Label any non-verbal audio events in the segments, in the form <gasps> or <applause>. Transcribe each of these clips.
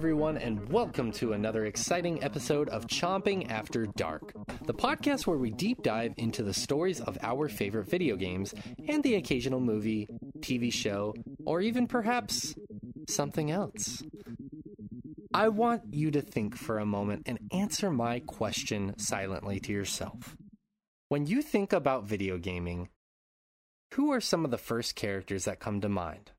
everyone, and welcome to another exciting episode of Chomping After Dark, the podcast where we deep dive into the stories of our favorite video games and the occasional movie, TV show, or even perhaps something else. I want you to think for a moment and answer my question silently to yourself. When you think about video gaming, who are some of the first characters that come to mind?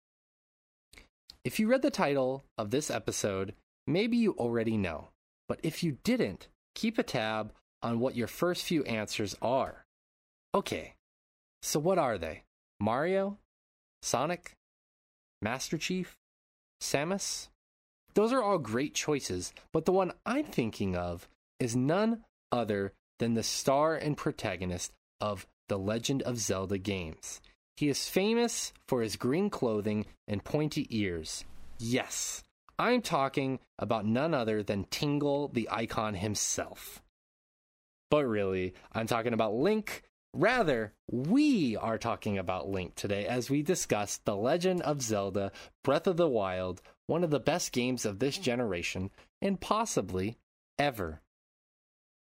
If you read the title of this episode, maybe you already know. But if you didn't, keep a tab on what your first few answers are. Okay, so what are they? Mario? Sonic? Master Chief? Samus? Those are all great choices, but the one I'm thinking of is none other than the star and protagonist of the Legend of Zelda games. He is famous for his green clothing and pointy ears. Yes, I'm talking about none other than Tingle the icon himself. But really, I'm talking about Link. Rather, we are talking about Link today as we discuss The Legend of Zelda Breath of the Wild, one of the best games of this generation, and possibly ever.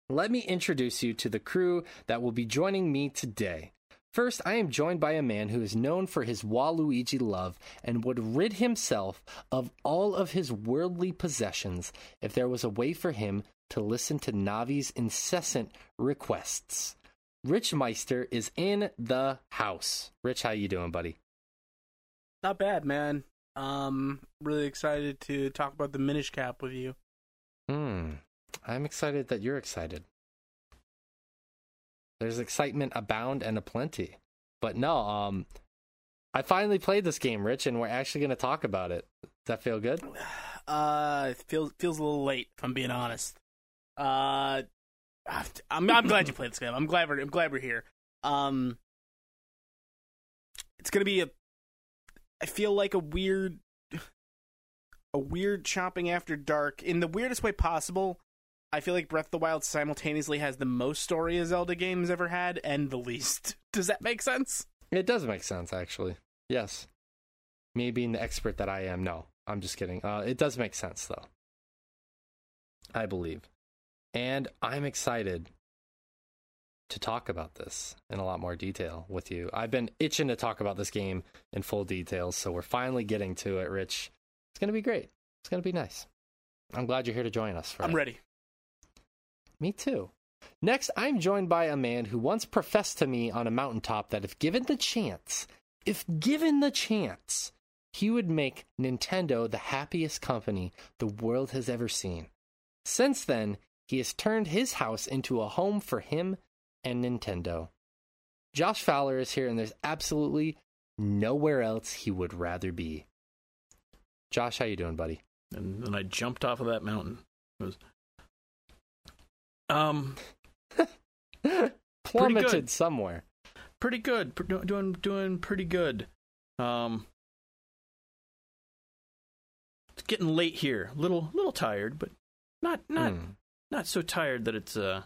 Let me introduce you to the crew that will be joining me today. First, I am joined by a man who is known for his Waluigi love and would rid himself of all of his worldly possessions if there was a way for him to listen to Navi's incessant requests. Rich Meister is in the house. Rich, how you doing, buddy? Not bad, man. Um, really excited to talk about the Minish Cap with you. Hmm. I'm excited that you're excited. There's excitement abound and aplenty. But no, um I finally played this game, Rich, and we're actually going to talk about it. Does that feel good? <sighs> Uh, it feels feels a little late, if I'm being honest. Uh, <sighs> I'm I'm glad you played this game. I'm glad we're I'm glad we're here. Um, it's gonna be a. I feel like a weird, <sighs> a weird chomping after dark in the weirdest way possible. I feel like Breath of the Wild simultaneously has the most story a Zelda game has ever had and the least. <laughs> Does that make sense? It does make sense, actually. Yes. Me being the expert that I am, no. I'm just kidding. Uh, it does make sense, though. I believe. And I'm excited to talk about this in a lot more detail with you. I've been itching to talk about this game in full details, so we're finally getting to it, Rich. It's going to be great. It's going to be nice. I'm glad you're here to join us. For I'm it. ready. Me too. Next, I'm joined by a man who once professed to me on a mountaintop that if given the chance, if given the chance, he would make Nintendo the happiest company the world has ever seen. Since then, he has turned his house into a home for him and Nintendo. Josh Fowler is here, and there's absolutely nowhere else he would rather be. Josh, how you doing, buddy? and then I jumped off of that mountain. It was um <laughs> Plummeted good. somewhere. pretty good, Pr- doing doing pretty good. Um, it's getting late here, little little tired, but not not Hmm. not so tired that it's uh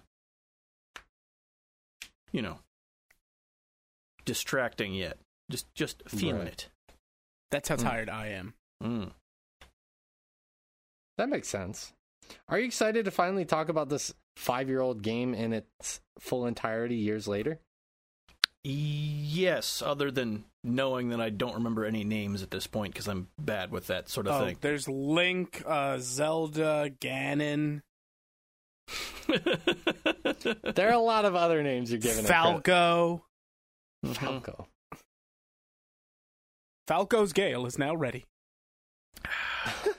you know distracting yet. Just just feeling Right. it. That's how Mm. tired I am. Mm. That makes sense. Are you excited to finally talk about this five year old game in its full entirety years later? Yes, other than knowing that I don't remember any names at this point because I'm bad with that sort of Oh, thing. there's Link, uh, Zelda, Ganon, <laughs> There are a lot of other names you're giving Falco. Mhm. Falco. Falco's Gale is now ready. <laughs>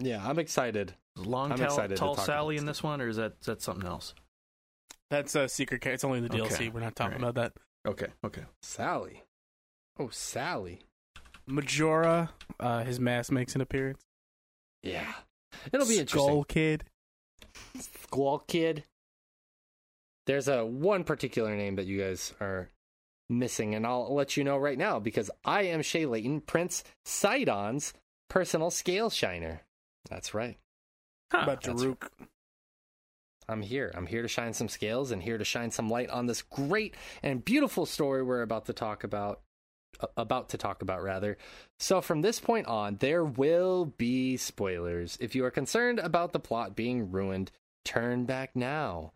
Yeah, I'm excited. Long I'm tall, excited tall Sally in this one, or is that is that something else? That's a secret. Ca- it's only the DLC. Okay. We're not talking Alright. about that. Okay, okay. Sally. Oh, Sally. Majora, uh, his mask makes an appearance. Yeah. It'll be interesting. Skull Kid. Squall Kid. There's a one particular name that you guys are missing, and I'll let you know right now because I am Shay Layton, Prince Sidon's personal scale shiner. That's right. But that's- Daruk. I'm here. I'm here to shine some scales and here to shine some light on this great and beautiful story we're about to talk about. uh, About to talk about, rather. So, from this point on, there will be spoilers. If you are concerned about the plot being ruined, turn back now.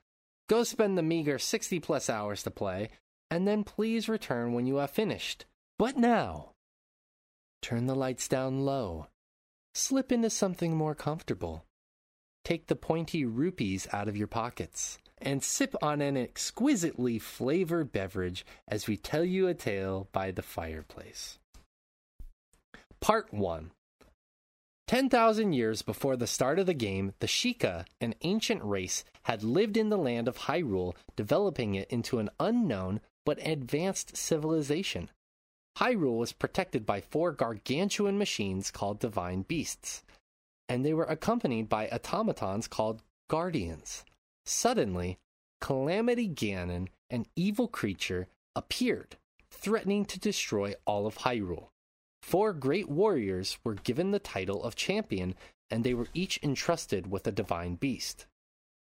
Go spend the meager 60 plus hours to play, and then please return when you have finished. But now, turn the lights down low. Slip into something more comfortable take the pointy rupees out of your pockets and sip on an exquisitely flavored beverage as we tell you a tale by the fireplace. Part 1 10,000 years before the start of the game, the Sheikah, an ancient race, had lived in the land of Hyrule, developing it into an unknown but advanced civilization. Hyrule was protected by four gargantuan machines called divine beasts and they were accompanied by automatons called guardians. Suddenly, Calamity Ganon, an evil creature, appeared, threatening to destroy all of Hyrule. Four great warriors were given the title of champion, and they were each entrusted with a divine beast.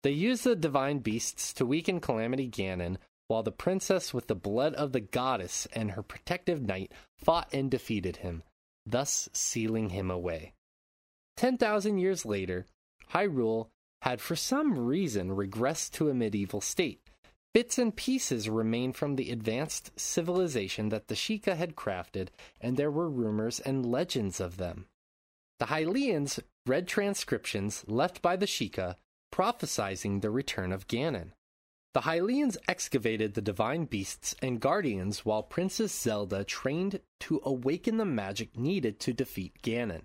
They used the divine beasts to weaken Calamity Ganon, while the princess with the blood of the goddess and her protective knight fought and defeated him, thus sealing him away. 10,000 years later, Hyrule had for some reason regressed to a medieval state. Bits and pieces remain from the advanced civilization that the Sheikah had crafted, and there were rumors and legends of them. The Hylians read transcriptions left by the Sheikah prophesizing the return of Ganon. The Hylians excavated the divine beasts and guardians while Princess Zelda trained to awaken the magic needed to defeat Ganon.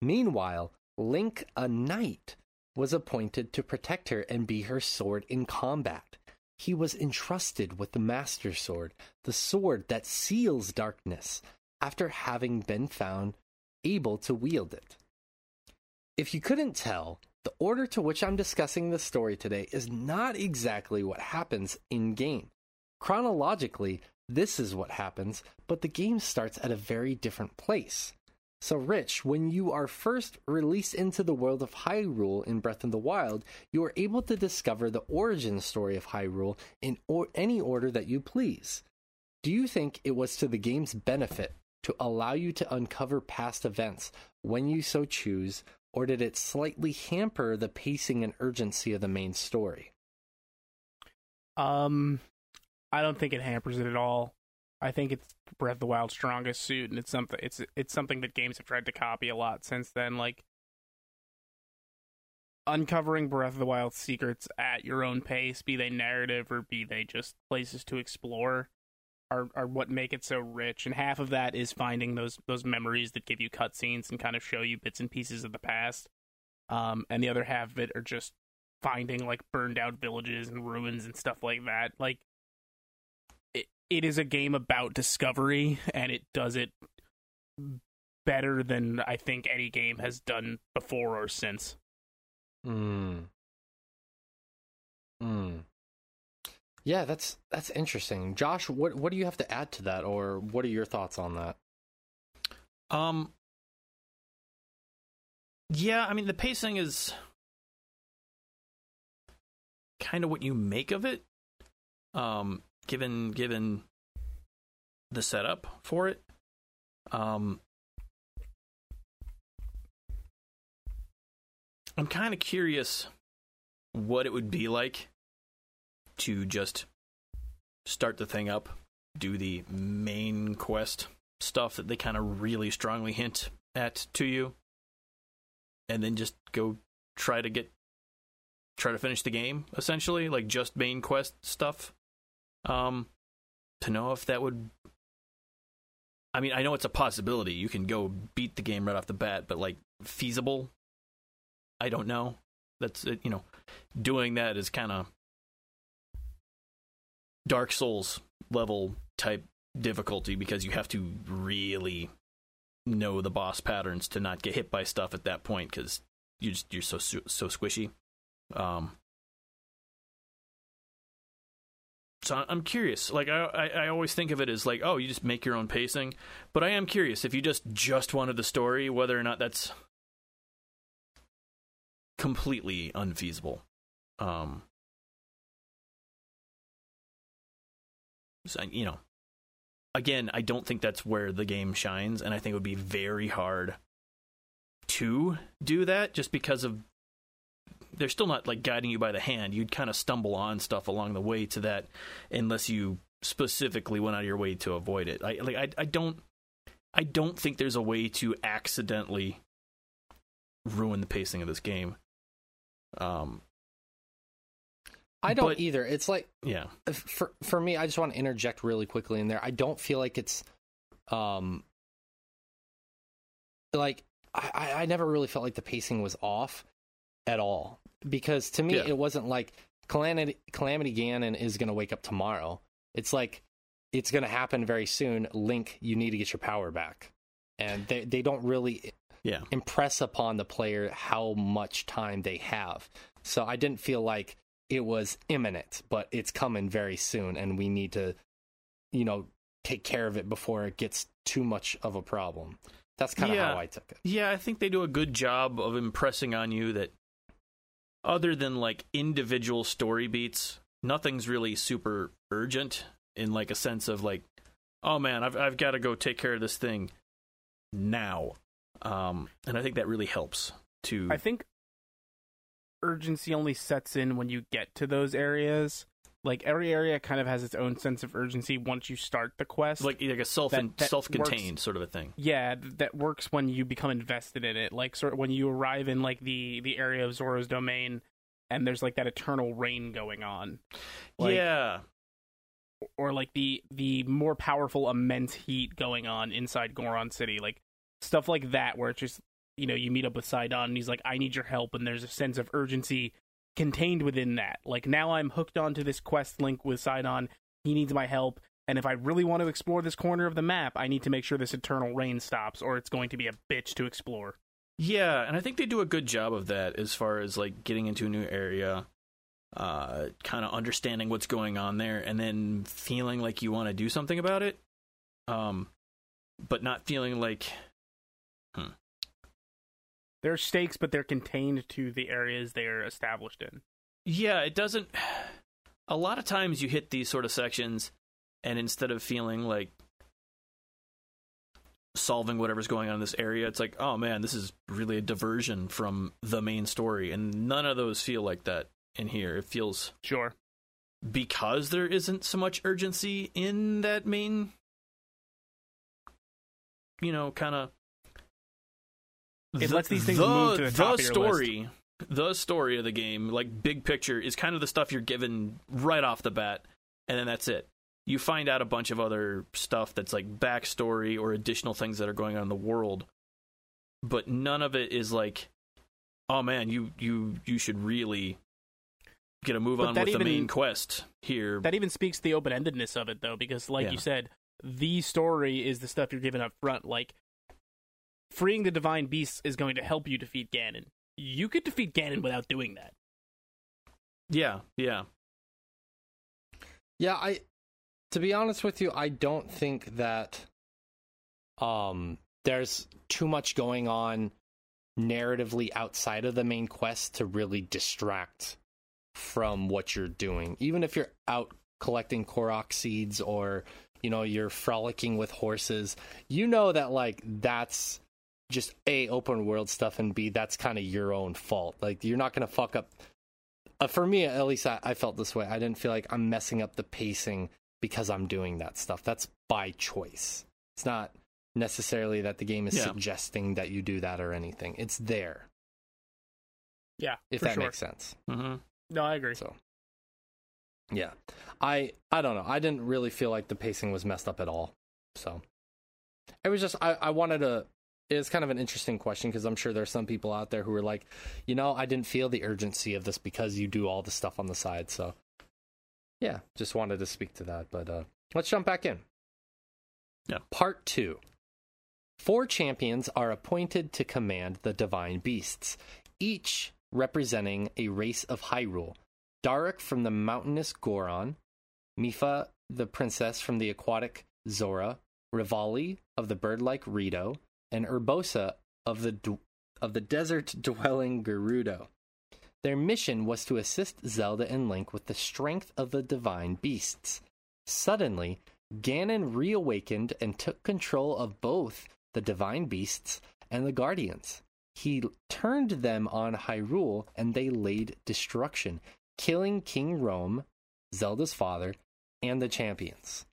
Meanwhile, Link, a knight, was appointed to protect her and be her sword in combat. He was entrusted with the Master Sword, the sword that seals darkness, after having been found able to wield it. If you couldn't tell, the order to which I'm discussing the story today is not exactly what happens in game. Chronologically, this is what happens, but the game starts at a very different place. So, Rich, when you are first released into the world of Hyrule in Breath of the Wild, you are able to discover the origin story of Hyrule in or- any order that you please. Do you think it was to the game's benefit to allow you to uncover past events when you so choose, or did it slightly hamper the pacing and urgency of the main story? Um, I don't think it hampers it at all. I think it's Breath of the Wild's strongest suit, and it's something it's it's something that games have tried to copy a lot since then. Like uncovering Breath of the Wild's secrets at your own pace, be they narrative or be they just places to explore, are are what make it so rich. And half of that is finding those those memories that give you cutscenes and kind of show you bits and pieces of the past. Um, and the other half of it are just finding like burned out villages and ruins and stuff like that. Like it, it is a game about discovery and it does it better than I think any game has done before or since. Hmm. Hmm. Yeah, that's that's interesting. Josh, what what do you have to add to that, or what are your thoughts on that? Um. Yeah, I mean the pacing is kind of what you make of it. Um, given given the setup for it. Um, I'm kind of curious what it would be like to just start the thing up, do the main quest stuff that they kind of really strongly hint at to you, and then just go try to get try to finish the game essentially, like just main quest stuff. Um, to know if that would. I mean, I know it's a possibility. You can go beat the game right off the bat, but like feasible, I don't know. That's you know, doing that is kind of Dark Souls level type difficulty because you have to really know the boss patterns to not get hit by stuff at that point because you just you're so so squishy. Um, so I'm curious. Like I, I, I always think of it as like, oh, you just make your own pacing. But I am curious if you just just wanted the story, whether or not that's completely unfeasible. Um, so, you know, again, I don't think that's where the game shines, and I think it would be very hard to do that just because of they're still not like guiding you by the hand. You'd kind of stumble on stuff along the way to that unless you specifically went out of your way to avoid it. I like I I don't I don't think there's a way to accidentally ruin the pacing of this game. Um I don't But- either. It's like yeah. for for me, I just want to interject really quickly in there. I don't feel like it's um like I, I never really felt like the pacing was off at all. Because to me Yeah. it wasn't like Calamity Calamity Ganon is gonna wake up tomorrow. It's like it's gonna happen very soon. Link, you need to get your power back. And they they don't really Yeah. impress upon the player how much time they have. So I didn't feel like it was imminent, but it's coming very soon, and we need to, you know, take care of it before it gets too much of a problem. That's kind of Yeah. how I took it. Yeah, I think they do a good job of impressing on you that other than like individual story beats, nothing's really super urgent in like a sense of like, oh man, I've I've got to go take care of this thing now. Um, and I think that really helps to I think urgency only sets in when you get to those areas. Like every area kind of has its own sense of urgency once you start the quest. like like a self that- that self-contained works. sort of a thing. yeah, that works when you become invested in it. Like sort of when you arrive in like the the area of Zora's domain and there's like that eternal rain going on. Like, yeah. or like the the more powerful immense heat going on inside Goron City, like stuff like that, where it's just you know you meet up with Sidon and he's like, "I need your help," and there's a sense of urgency contained within that. Like now I'm hooked onto this quest link with Sidon. He needs my help, and if I really want to explore this corner of the map, I need to make sure this eternal rain stops, or it's going to be a bitch to explore. Yeah, and I think they do a good job of that as far as like getting into a new area, uh, kind of understanding what's going on there, and then feeling like you want to do something about it, um, but not feeling like There are stakes, but they're contained to the areas they're established in. yeah, it doesn't. <sighs> A lot of times you hit these sort of sections, and instead of feeling like solving whatever's going on in this area, it's like, oh man, this is really a diversion from the main story, and none of those feel like that in here. It feels Sure. because there isn't so much urgency in that main you know kind of It lets these things move to the your story the story of the game like big picture is kind of the stuff you're given right off the bat and then that's it you find out a bunch of other stuff that's like backstory or additional things that are going on in the world but none of it is like oh man you you you should really get a move But on with the even- main quest here That even speaks to the open endedness of it, though, because, like Yeah. you said, the story is the stuff you're given up front. Like, freeing the divine beasts is going to help you defeat Ganon. You could defeat Ganon without doing that. yeah yeah Yeah, I to be honest with you, I don't think that um there's too much going on narratively outside of the main quest to really distract from what you're doing. Even if you're out collecting Korok seeds or you know you're frolicking with horses, you know that like that's just a open world stuff and b that's kind of your own fault. Like you're not gonna fuck up uh, for me at least I, I felt this way. I didn't feel like i'm messing up the pacing because i'm doing that stuff. That's by choice. It's not necessarily that the game is Yeah. suggesting that you do that or anything. It's there. Yeah, if that sure. makes sense. Hmm No, I agree. so yeah. I i don't know. I didn't really feel like the pacing was messed up at all. So it was just i, I wanted to it's kind of an interesting question because i'm sure there's some people out there who are like you know i didn't feel the urgency of this because you do all the stuff on the side so yeah just wanted to speak to that but uh let's jump back in Yeah. part two Four champions are appointed to command the divine beasts, each representing a race of Hyrule. Daruk from the mountainous Goron, Mipha, the princess from the aquatic Zora, Revali of the bird-like Rito, and Urbosa of the of the desert-dwelling Gerudo. Their mission was to assist Zelda and Link with the strength of the divine beasts. Suddenly, Ganon reawakened and took control of both the divine beasts and the guardians. He turned them on Hyrule and they laid destruction, killing King Rhoam, Zelda's father, and the champions.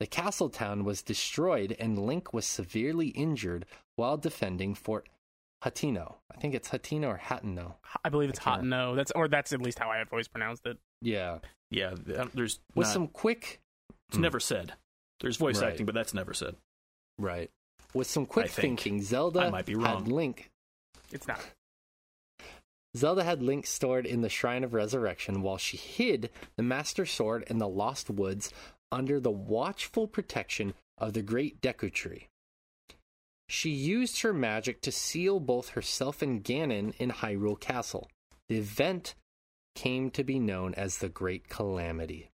The castle town was destroyed and Link was severely injured while defending Fort Hateno. I think it's Hatino or Hatino. I believe it's I hot. That's or that's at least how I have always pronounced it. Yeah. Yeah, there's With not- some quick it's Hmm. never said. There's voice Right. acting, but that's never said. right. With some quick think. thinking, Zelda I might be wrong. had Link It's not. Zelda had Link stored in the Shrine of Resurrection while she hid the Master Sword in the Lost Woods under the watchful protection of the Great Deku Tree. She used her magic to seal both herself and Ganon in Hyrule Castle. The event came to be known as the Great Calamity.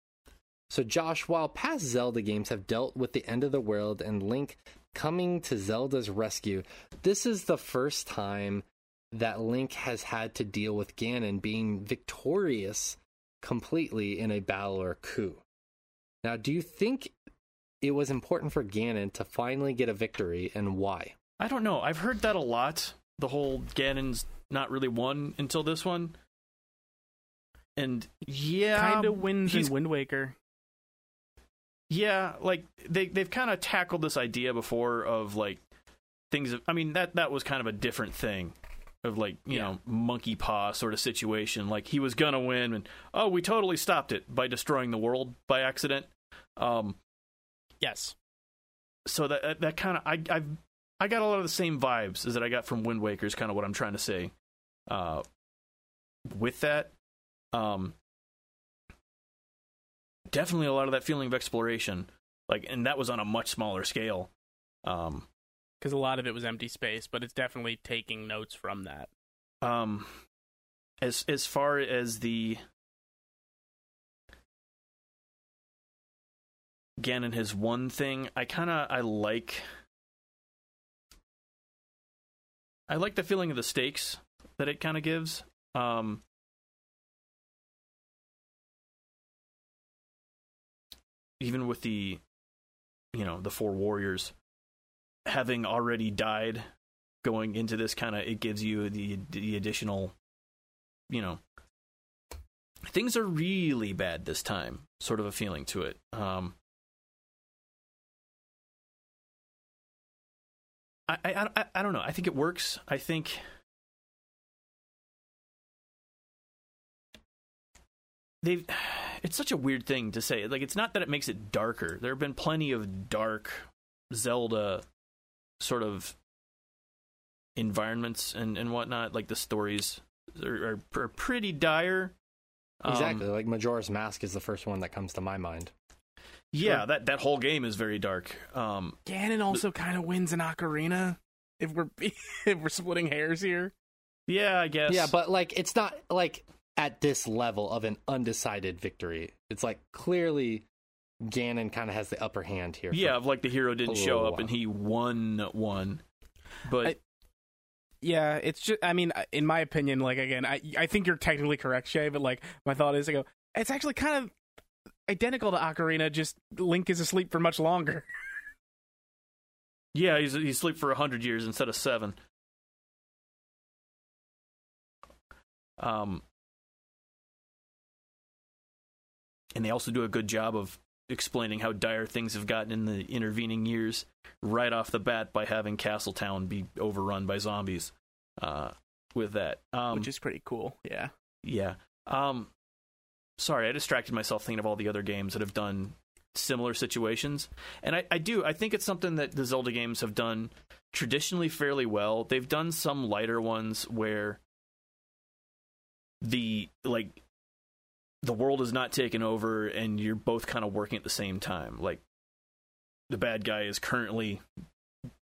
So, Josh, while past Zelda games have dealt with the end of the world and Link coming to Zelda's rescue, this is the first time that Link has had to deal with Ganon being victorious completely in a battle or coup. Now, do you think it was important for Ganon to finally get a victory and why? I don't know. I've heard that a lot. The whole Ganon's not really won until this one. And yeah, kind of wins in he's- Wind Waker. Yeah, like they they've kind of tackled this idea before of like things. I mean that that was kind of a different thing of like you Yeah. know monkey paw sort of situation. Like he was gonna win, and oh, we totally stopped it by destroying the world by accident. Um, Yes. so that that, that kind of I I I got a lot of the same vibes as that I got from Wind Waker. Is kind of what I'm trying to say. Uh, with that, um, definitely a lot of that feeling of exploration, like, and that was on a much smaller scale. Um, Because a lot of it was empty space, but it's definitely taking notes from that. um, as as far as the Ganon has one thing, I kind of I like. I like the feeling of the stakes that it kind of gives. Um, even with the, you know, the four warriors having already died, going into this kind of, it gives you the the additional, you know, things are really bad this time. Sort of a feeling to it. Um, I, I I don't know. I think it works. I think they've. <sighs> It's such a weird thing to say. Like, it's not that it makes it darker. There have been plenty of dark Zelda sort of environments and and whatnot. Like the stories are, are, are pretty dire. Um, Exactly. like Majora's Mask is the first one that comes to my mind. Yeah, Sure. that that whole game is very dark. Um, Ganon also kind of wins in Ocarina. If we're <laughs> if we're splitting hairs here, yeah, I guess. Yeah, but like it's not like at this level of an undecided victory. It's like clearly Ganon kind of has the upper hand here. yeah, of like the hero didn't show little up and he won one. But I- yeah, it's just. I mean, in my opinion, like again, I I think you're technically correct, Shay. But like, my thought is, I go, it's actually kind of identical to Ocarina. Just Link is asleep for much longer. <laughs> yeah, he's he sleep for hundred years instead of seven. Um, and they also do a good job of explaining how dire things have gotten in the intervening years right off the bat by having Castletown be overrun by zombies. Uh, with that, um, which is pretty cool. Yeah. Yeah. Um sorry, I distracted myself thinking of all the other games that have done similar situations. And I, I do, I think it's something that the Zelda games have done traditionally fairly well. They've done some lighter ones where the like the world is not taken over and you're both kind of working at the same time. Like the bad guy is currently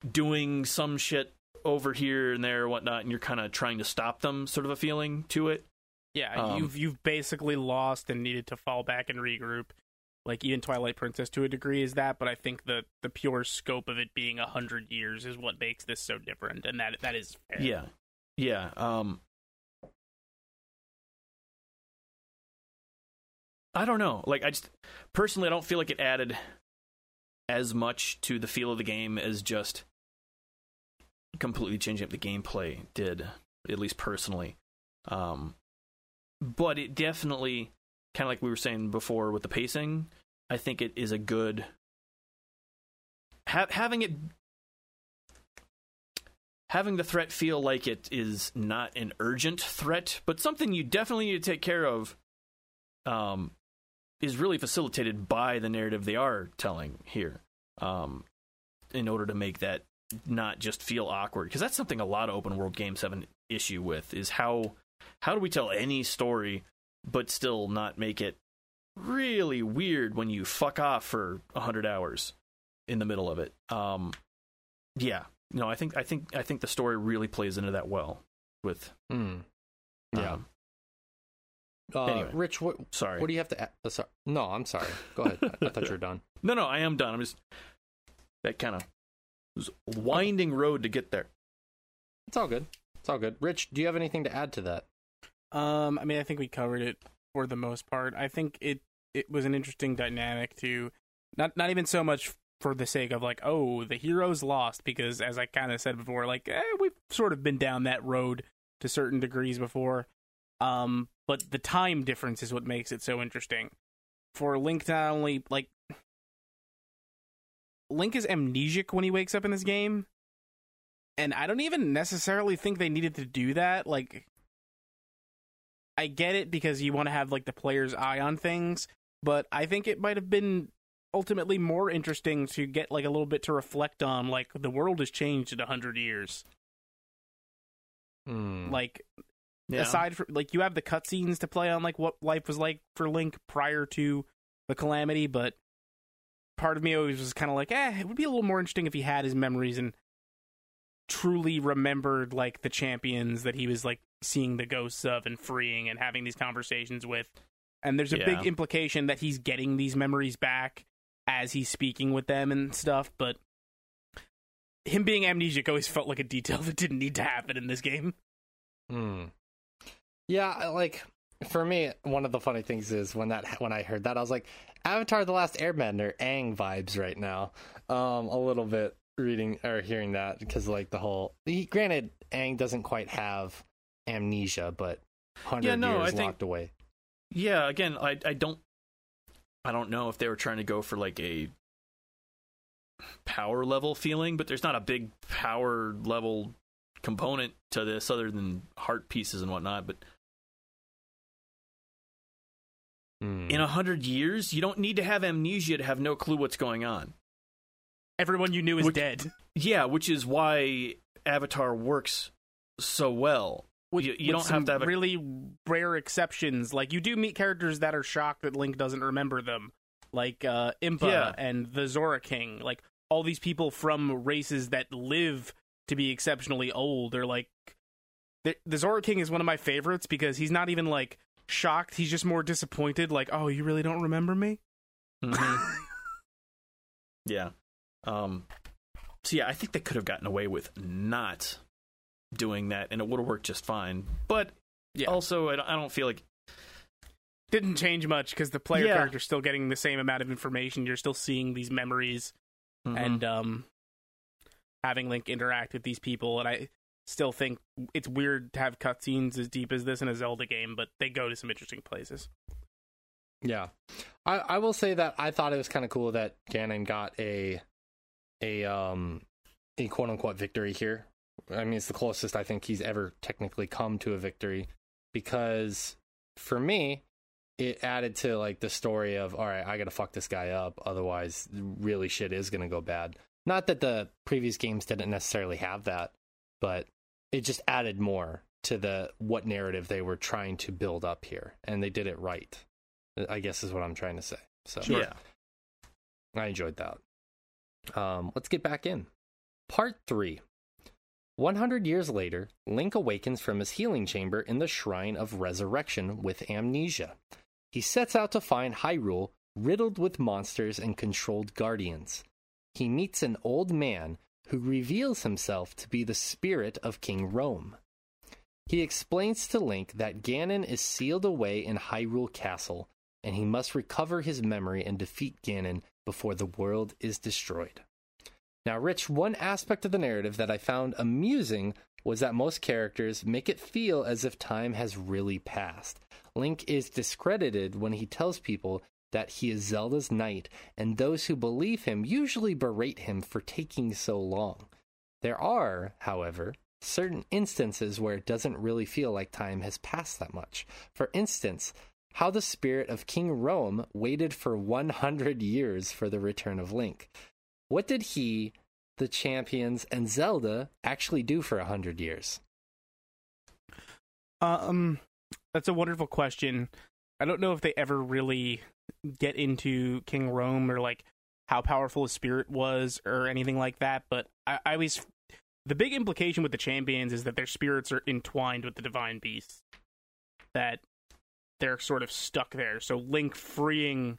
doing some shit over here and there, and whatnot, and you're kind of trying to stop them, sort of a feeling to it. Yeah, Um, you've you've basically lost and needed to fall back and regroup. Like even Twilight Princess to a degree is that, but I think the the pure scope of it being a hundred years is what makes this so different, and that that is fair. Yeah, yeah. Um, I don't know. Like, I just personally, I don't feel like it added as much to the feel of the game as just completely changing up the gameplay did. At least personally, um, but it definitely kind of like we were saying before with the pacing. I think it is a good ha- having it having the threat feel like it is not an urgent threat, but something you definitely need to take care of, um, is really facilitated by the narrative they are telling here, um, in order to make that not just feel awkward. Because that's something a lot of open world games have an issue with: is how how do we tell any story but still not make it really weird when you fuck off for a hundred hours in the middle of it. Um, yeah, no, I think I think I think the story really plays into that well. With Hmm. Yeah. um, Uh, anyway. Rich, what sorry, what do you have to? add? Uh, sorry. No, I'm sorry. Go ahead. I, I thought you were done. <laughs> no, no, I am done. I'm just that kind of winding road to get there. It's all good. It's all good. Rich, do you have anything to add to that? Um, I mean, I think we covered it for the most part. I think it it was an interesting dynamic to not not even so much for the sake of like, oh, the heroes lost, because as I kind of said before, like eh, we've sort of been down that road to certain degrees before. Um, but the time difference is what makes it so interesting. For Link, not only like Link is amnesic when he wakes up in this game, and I don't even necessarily think they needed to do that. Like, I get it because you want to have like the player's eye on things, but I think it might have been ultimately more interesting to get like a little bit to reflect on like the world has changed in a hundred years. Hmm. Like Yeah. aside from like you have the cutscenes to play on like what life was like for Link prior to the calamity, but part of me always was kind of like, eh, it would be a little more interesting if he had his memories and truly remembered like the champions that he was like seeing the ghosts of and freeing and having these conversations with. And there's a Yeah. big implication that he's getting these memories back as he's speaking with them and stuff, but him being amnesiac always felt like a detail <laughs> that didn't need to happen in this game. Hmm. Yeah, like for me, one of the funny things is when that when I heard that, I was like, Avatar: The Last Airbender, Aang vibes right now. Um, a little bit reading or hearing that because like the whole. He, granted, Aang doesn't quite have amnesia, but hundred Yeah, no, years I think- locked away. Yeah, again, I I don't I don't know if they were trying to go for like a power level feeling, but there's not a big power level component to this other than heart pieces and whatnot. But Hmm. in a hundred years, you don't need to have amnesia to have no clue what's going on. Everyone you knew is Which- dead. Yeah, which is why Avatar works so well. With, You- you don't have to have a- really rare exceptions. Like you do meet characters that are shocked that Link doesn't remember them, like uh, Impa Yeah. and the Zora King. Like all these people from races that live to be exceptionally old. Or like the, the Zora King is one of my favorites because he's not even like shocked. He's just more disappointed. Like, oh, you really don't remember me? Mhm. <laughs> yeah. Um. So yeah, I think they could have gotten away with not doing that, and it would have worked just fine. But Yeah. also, I don't, feel like Didn't change much because the player Yeah. character's still getting the same amount of information. You're still seeing these memories. Mm-hmm. and um having Link interact with these people and I still think it's weird to have cutscenes as deep as this in a Zelda game, but they go to some interesting places. Yeah, I I will say that I thought it was kind of cool that Ganon got a a um a quote unquote victory here. I mean, it's the closest I think he's ever technically come to a victory because for me, it added to like the story of all right, I got to fuck this guy up, otherwise, really shit is gonna go bad. Not that the previous games didn't necessarily have that, but it just added more to the what narrative they were trying to build up here, and they did it right. I guess is what I'm trying to say. So yeah, I enjoyed that. Um, let's get back in. Part 3 100 years later, Link awakens from his healing chamber in the Shrine of Resurrection with amnesia. He sets out to find Hyrule riddled with monsters and controlled guardians. He meets an old man who reveals himself to be the spirit of King Rhoam. He explains to Link that Ganon is sealed away in Hyrule Castle, and he must recover his memory and defeat Ganon before the world is destroyed. Now, Rich, one aspect of the narrative that I found amusing was that most characters make it feel as if time has really passed. Link is discredited when he tells people that he is Zelda's knight, and those who believe him usually berate him for taking so long. There are, however, certain instances where it doesn't really feel like time has passed that much. For instance, how the spirit of King Rhoam waited for 100 years for the return of Link. What did he, the champions, and Zelda actually do for a 100 years? Um, that's a wonderful question. I don't know if they ever really get into King Rhoam or like how powerful his spirit was or anything like that, but I, I always the big implication with the champions is that their spirits are entwined with the divine beasts. That they're sort of stuck there. So Link freeing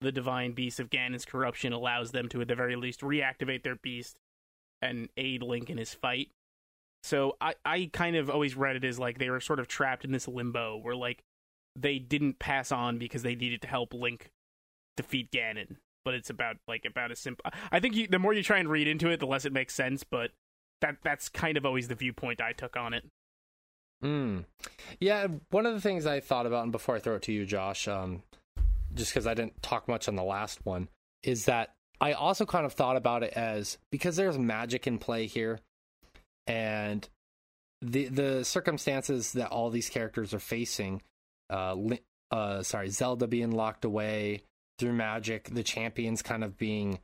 the divine beast of Ganon's corruption allows them to at the very least reactivate their beast and aid Link in his fight. So I, I kind of always read it as like they were sort of trapped in this limbo where like they didn't pass on because they needed to help Link defeat Ganon. But it's about like about a simple. I think you, the more you try and read into it, the less it makes sense. But that that's kind of always the viewpoint I took on it. Hmm. Yeah, one of the things I thought about, and before I throw it to you, Josh, um, just because I didn't talk much on the last one, is that I also kind of thought about it as because there's magic in play here, and the the circumstances that all these characters are facing uh, uh, sorry, Zelda being locked away through magic, the champions kind of being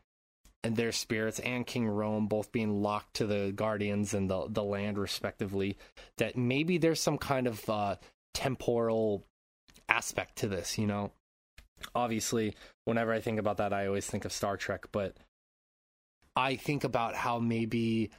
and their spirits and King Rhoam both being locked to the guardians and the the land respectively. That maybe there's some kind of uh, temporal aspect to this, you know. Obviously, whenever I think about that, I always think of Star Trek, but I think about how maybe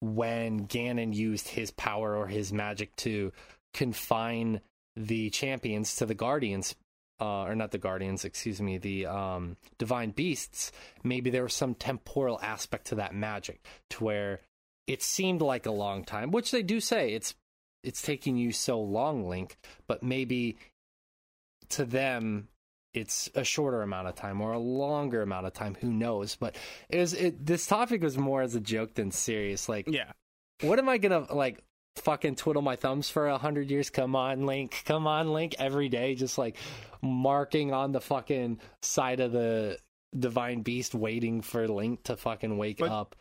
when Ganon used his power or his magic to confine the champions to the guardians uh, or not the guardians excuse me the um, divine beasts maybe there was some temporal aspect to that magic to where it seemed like a long time which they do say it's it's taking you so long link but maybe to them it's a shorter amount of time or a longer amount of time who knows but it was it this topic was more as a joke than serious like yeah what am i gonna like fucking twiddle my thumbs for a hundred years. Come on, Link. Come on, Link. Every day, just like marking on the fucking side of the divine beast, waiting for Link to fucking wake but, up.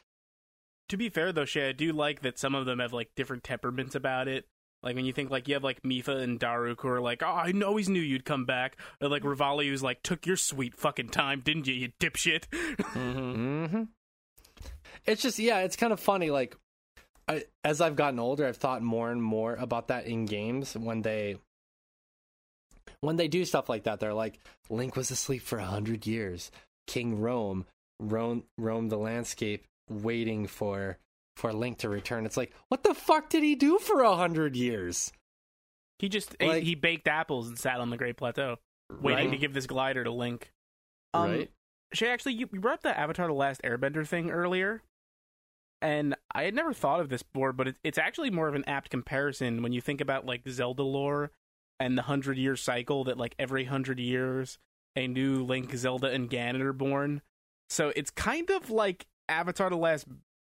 To be fair though, Shay, I do like that some of them have like different temperaments about it. Like when you think like you have like Mipha and Daruk who are like, oh, I always knew you'd come back. Or like Revali who's like, took your sweet fucking time, didn't you, you dipshit? <laughs> mm-hmm. Mm-hmm. It's just yeah, it's kind of funny. Like I, as I've gotten older, I've thought more and more about that in games when they when they do stuff like that. They're like, Link was asleep for a hundred years. King Rhoam roam roamed the landscape, waiting for for Link to return. It's like, what the fuck did he do for a hundred years? He just like, ate, he baked apples and sat on the Great Plateau, waiting right? to give this glider to Link. Um, right. Shay, actually, you, you brought up the Avatar: The Last Airbender thing earlier, and I had never thought of this before, but it, it's actually more of an apt comparison when you think about like Zelda lore and the hundred year cycle that like every hundred years a new Link, Zelda, and Ganon are born. So it's kind of like Avatar: The Last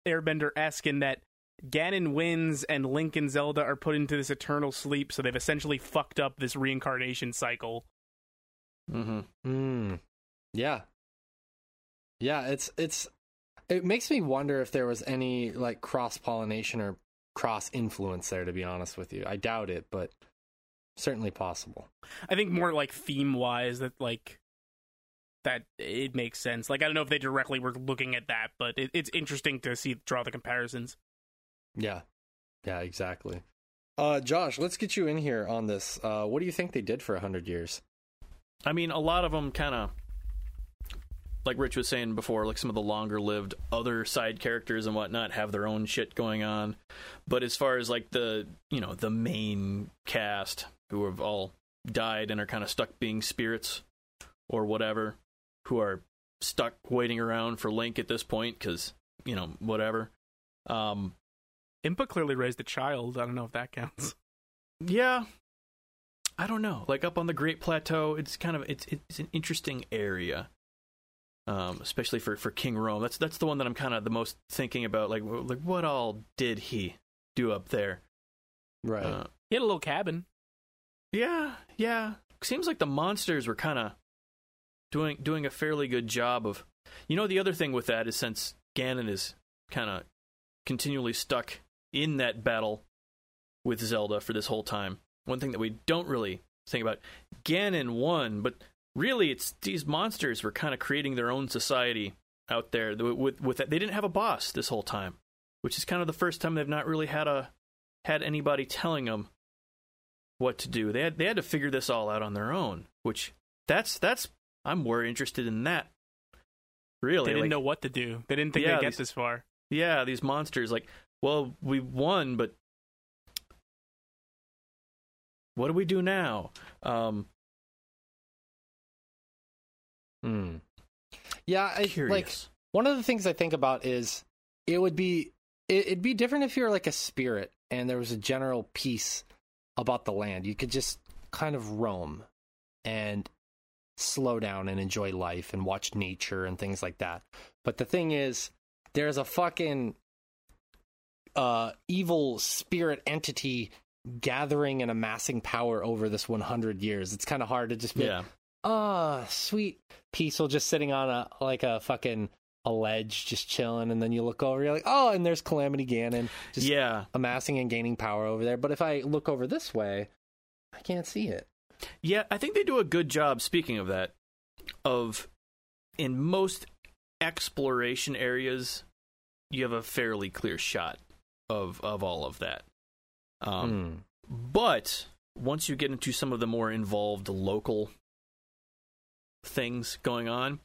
Airbender esque in that Ganon wins and Link and Zelda are put into this eternal sleep. So they've essentially fucked up this reincarnation cycle. Mm-hmm. Mm. Yeah. Yeah, it's it's it makes me wonder if there was any like cross pollination or cross influence there. To be honest with you, I doubt it, but certainly possible. I think more like theme wise that like that it makes sense. Like I don't know if they directly were looking at that, but it, it's interesting to see draw the comparisons. Yeah, yeah, exactly. Uh, Josh, let's get you in here on this. Uh, what do you think they did for a hundred years? I mean, a lot of them kind of like Rich was saying before, like some of the longer lived other side characters and whatnot have their own shit going on. But as far as like the you know the main cast who have all died and are kind of stuck being spirits or whatever, who are stuck waiting around for Link at this point because you know whatever. Um, Impa clearly raised a child. I don't know if that counts. yeah, I don't know. Like up on the Great Plateau, it's kind of it's it's an interesting area. Um, especially for, for King Rhoam. That's that's the one that I'm kind of the most thinking about. Like like what all did he do up there? Right. Uh, He had a little cabin. yeah, yeah. Seems like the monsters were kind of doing doing a fairly good job of. You know, the other thing with that is since Ganon is kind of continually stuck in that battle with Zelda for this whole time. One thing that we don't really think about, Ganon won, but really it's these monsters were kind of creating their own society out there with with that. They didn't have a boss this whole time, which is kind of the first time they've not really had a had anybody telling them what to do. They had they had to figure this all out on their own, which that's that's I'm more interested in that. Really, They didn't like- know what to do. They didn't think Yeah, they'd get these- this far. yeah, these monsters like, well, we won, but what do we do now? Um, Hmm. Yeah, I, like one of the things I think about is it would be it, it'd be different if you're like a spirit and there was a general peace about the land. You could just kind of roam and slow down and enjoy life and watch nature and things like that. But the thing is, there's a fucking uh evil spirit entity gathering and amassing power over this 100 years. It's kind of hard to just be yeah, oh, sweet peaceful, just sitting on a like a fucking a ledge, just chilling, and then you look over, you're like, oh, and there's Calamity Ganon, just yeah, amassing and gaining power over there. But if I look over this way, I can't see it. Yeah. I think they do a good job. Speaking of that, of in most exploration areas, you have a fairly clear shot of of all of that. Um, Hmm. But once you get into some of the more involved local things going on,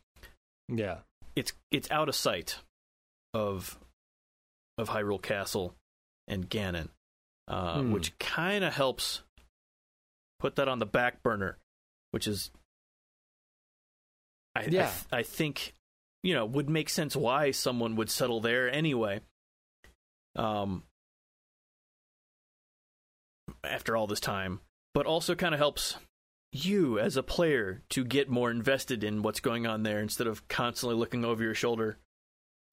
Yeah, it's it's out of sight of of Hyrule Castle and Ganon, uh, Hmm. which kind of helps put that on the back burner, which is I, I th- I think you know would make sense why someone would settle there anyway. Um, after all this time, but also kind of helps you as a player to get more invested in what's going on there instead of constantly looking over your shoulder.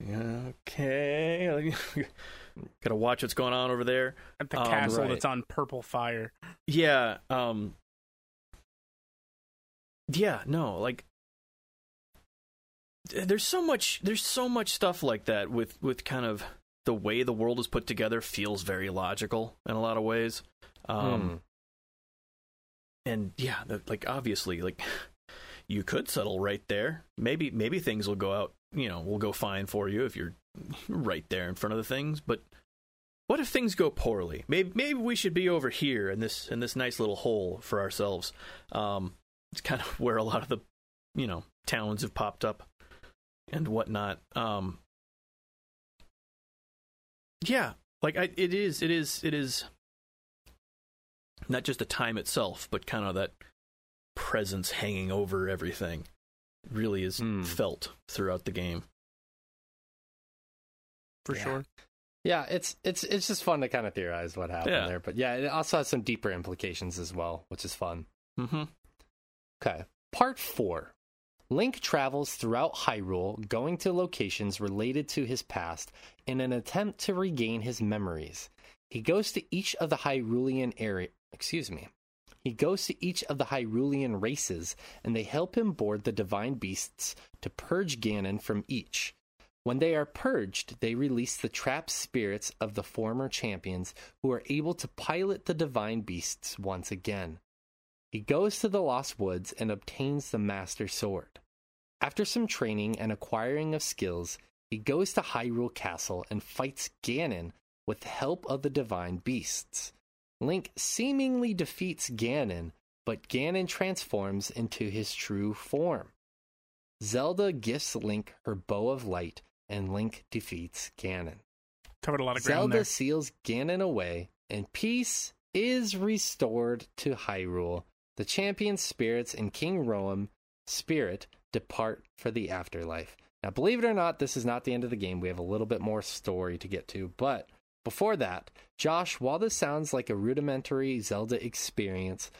Okay, <laughs> <laughs> gotta watch what's going on over there. At the Um, castle right. that's on purple fire. Yeah, um, yeah, no, like there's so much there's so much stuff like that with with kind of the way the world is put together feels very logical in a lot of ways. Um, Hmm. and yeah the, like obviously like <sighs> you could settle right there maybe maybe things will go out you know we'll go fine for you if you're right there in front of the things but what if things go poorly? Maybe maybe we should be over here in this in this nice little hole for ourselves. Um it's kind of <laughs> where a lot of the you know towns have popped up and whatnot. Um yeah like I, it is it is it is not just the time itself, but kind of that presence hanging over everything really is Hmm. felt throughout the game. For Yeah. sure. Yeah, it's it's it's just fun to kind of theorize what happened Yeah. there. But yeah, it also has some deeper implications as well, which is fun. Mm-hmm. Okay. Part 4. Link travels throughout Hyrule, going to locations related to his past in an attempt to regain his memories. He goes to each of the Hyrulean area, excuse me. He goes to each of the Hyrulean races and they help him board the divine beasts to purge Ganon from each. When they are purged, they release the trapped spirits of the former champions who are able to pilot the divine beasts once again. He goes to the Lost Woods and obtains the Master Sword. After some training and acquiring of skills, he goes to Hyrule Castle and fights Ganon with the help of the divine beasts. Link seemingly defeats Ganon, but Ganon transforms into his true form. Zelda gifts Link her bow of light, and Link defeats Ganon. Covered a lot of ground Zelda there. seals Ganon away, and peace is restored to Hyrule. The champion spirits and King Rhoam spirit depart for the afterlife. Now, believe it or not, this is not the end of the game. We have a little bit more story to get to. But before that, Josh, while this sounds like a rudimentary Zelda experience,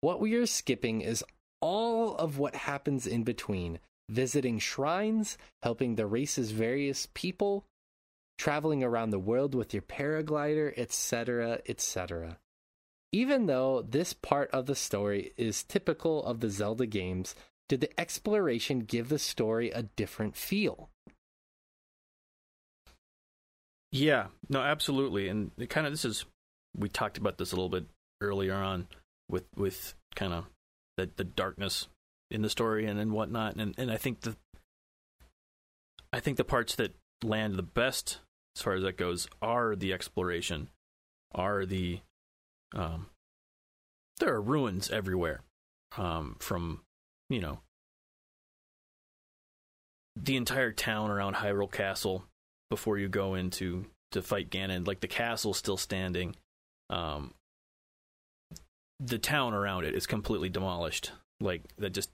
what we are skipping is all of what happens in between visiting shrines, helping the race's various people, traveling around the world with your paraglider, etc., etc. Even though this part of the story is typical of the Zelda games, did the exploration give the story a different feel? Yeah, no, absolutely, and kind of this is we talked about this a little bit earlier on with with kind of the the darkness in the story and and whatnot, and and I think the I think the parts that land the best as far as that goes are the exploration, are the um there are ruins everywhere, um from you know the entire town around Hyrule Castle before you go into to fight Ganon. Like the castle's still standing. Um, the town around it is completely demolished. Like that just.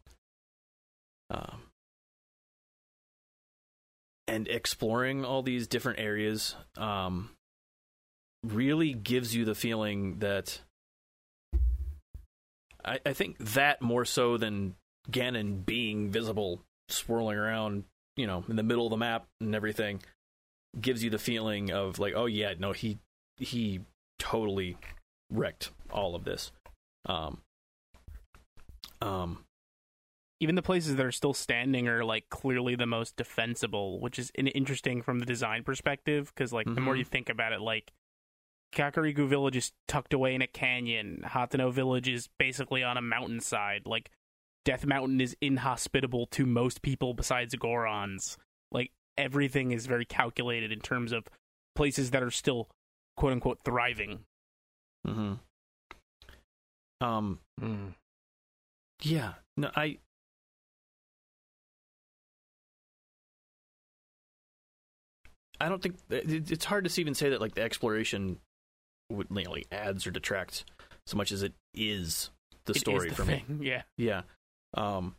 Um, and exploring all these different areas um, really gives you the feeling that. I, I think that more so than Ganon being visible, swirling around, you know, in the middle of the map and everything gives you the feeling of like, oh yeah, no, he he totally wrecked all of this. Um, um, Even the places that are still standing are like clearly the most defensible, which is in- interesting from the design perspective. Because like the more Mhm. you think about it, like Kakariko Village is tucked away in a canyon. Hateno Village is basically on a mountainside. Like Death Mountain is inhospitable to most people besides Gorons. Like everything is very calculated in terms of places that are still quote unquote thriving. hmm Um, Mm. yeah, no, I. I don't think it's hard to even say that like the exploration would you know, like adds or detracts so much as it is the It is story the for me. <laughs> Yeah. Yeah. Um.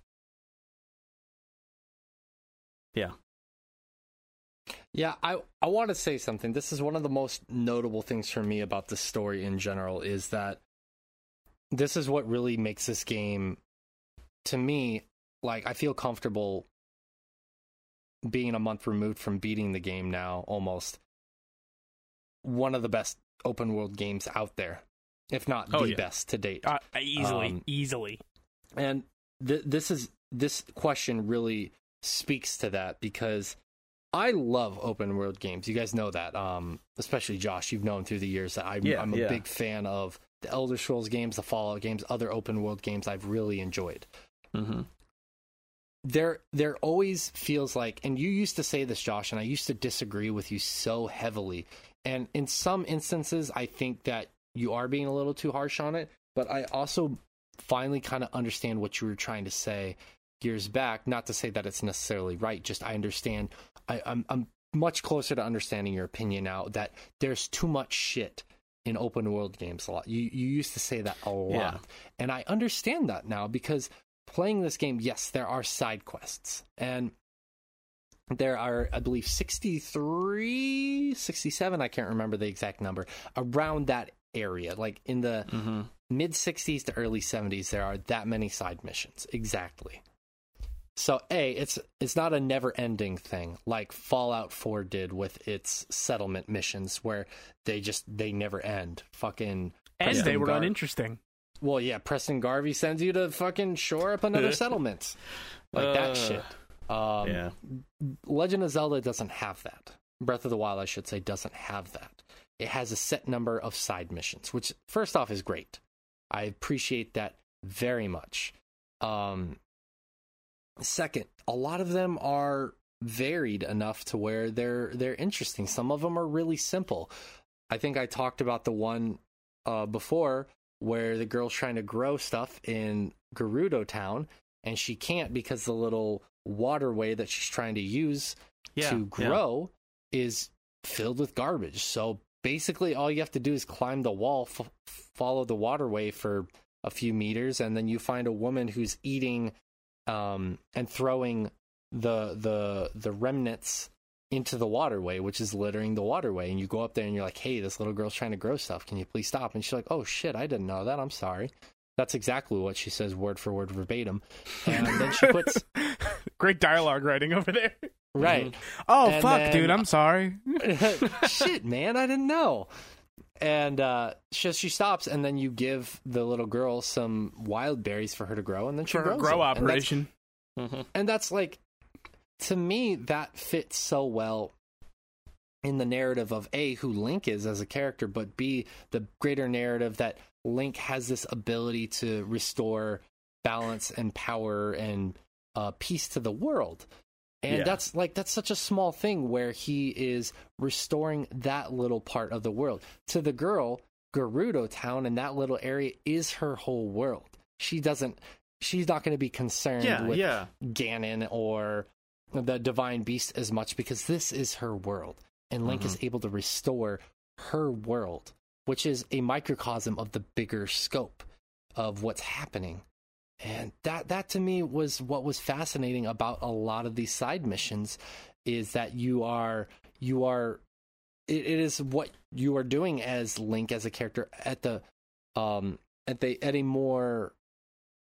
Yeah. Yeah, I I want to say something. This is one of the most notable things for me about the story in general is that this is what really makes this game to me like I feel comfortable being a month removed from beating the game now almost one of the best open world games out there if not Oh, the yeah. best to date. Uh, easily, Um, easily. And th- this is this question really speaks to that because I love open world games. You guys know that, um, especially Josh. You've known through the years that I'm, Yeah, I'm a yeah. big fan of the Elder Scrolls games, the Fallout games, other open world games. I've really enjoyed. Mm-hmm. There, there always feels like, and you used to say this, Josh, and I used to disagree with you so heavily. And in some instances, I think that you are being a little too harsh on it. But I also finally kind of understand what you were trying to say years back. Not to say that it's necessarily right, just I understand. I, I'm I'm much closer to understanding your opinion now that there's too much shit in open world games a lot. You you used to say that a lot. Yeah. And I understand that now because playing this game, yes, there are side quests. And there are, I believe, 63, 67, I can't remember the exact number, around that area. Like in the Mm-hmm. mid 60s to early 70s, there are that many side missions. Exactly. So a it's it's not a never ending thing like Fallout 4 did with its settlement missions where they just they never end. Fucking And Preston they were Gar- uninteresting. well, yeah, Preston Garvey sends you to fucking shore up another <laughs> settlement. Like Uh, that shit. Um, yeah. Legend of Zelda doesn't have that. Breath of the Wild, I should say, doesn't have that. It has a set number of side missions, which first off is great. I appreciate that very much. Um, second, a lot of them are varied enough to where they're they're interesting. Some of them are really simple. I think I talked about the one uh, before where the girl's trying to grow stuff in Gerudo Town, and she can't because the little waterway that she's trying to use Yeah, to yeah. grow is filled with garbage. So basically, all you have to do is climb the wall, f- follow the waterway for a few meters, and then you find a woman who's eating um, and throwing the the the remnants into the waterway, which is littering the waterway. And you go up there and you're like, "Hey, this little girl's trying to grow stuff. Can you please stop?" And she's like, "Oh shit, I didn't know that. I'm sorry." That's exactly what she says, word for word, verbatim. And then she puts <laughs> Great dialogue writing over there. right. Oh And fuck, then- dude, I'm sorry. <laughs> Shit, man, I didn't know. And uh, she, she stops, and then you give the little girl some wild berries for her to grow, and then she For her grows grow them. And that's- operation. Mhm. and that's like to me that fits so well in the narrative of a who link is as a character but b the greater narrative that link has this ability to restore balance and power and uh, peace to the world and Yeah. that's like that's such a small thing where he is restoring that little part of the world. To the girl gerudo town and that little area is her whole world. She doesn't she's not going to be concerned Yeah, with yeah. Ganon or the divine beast as much because this is her world. And Link is mm-hmm. able to restore her world which is a microcosm of the bigger scope of what's happening and that that to me was what was fascinating about a lot of these side missions is that you are you are it, it is what you are doing as Link as a character at the um at the at a more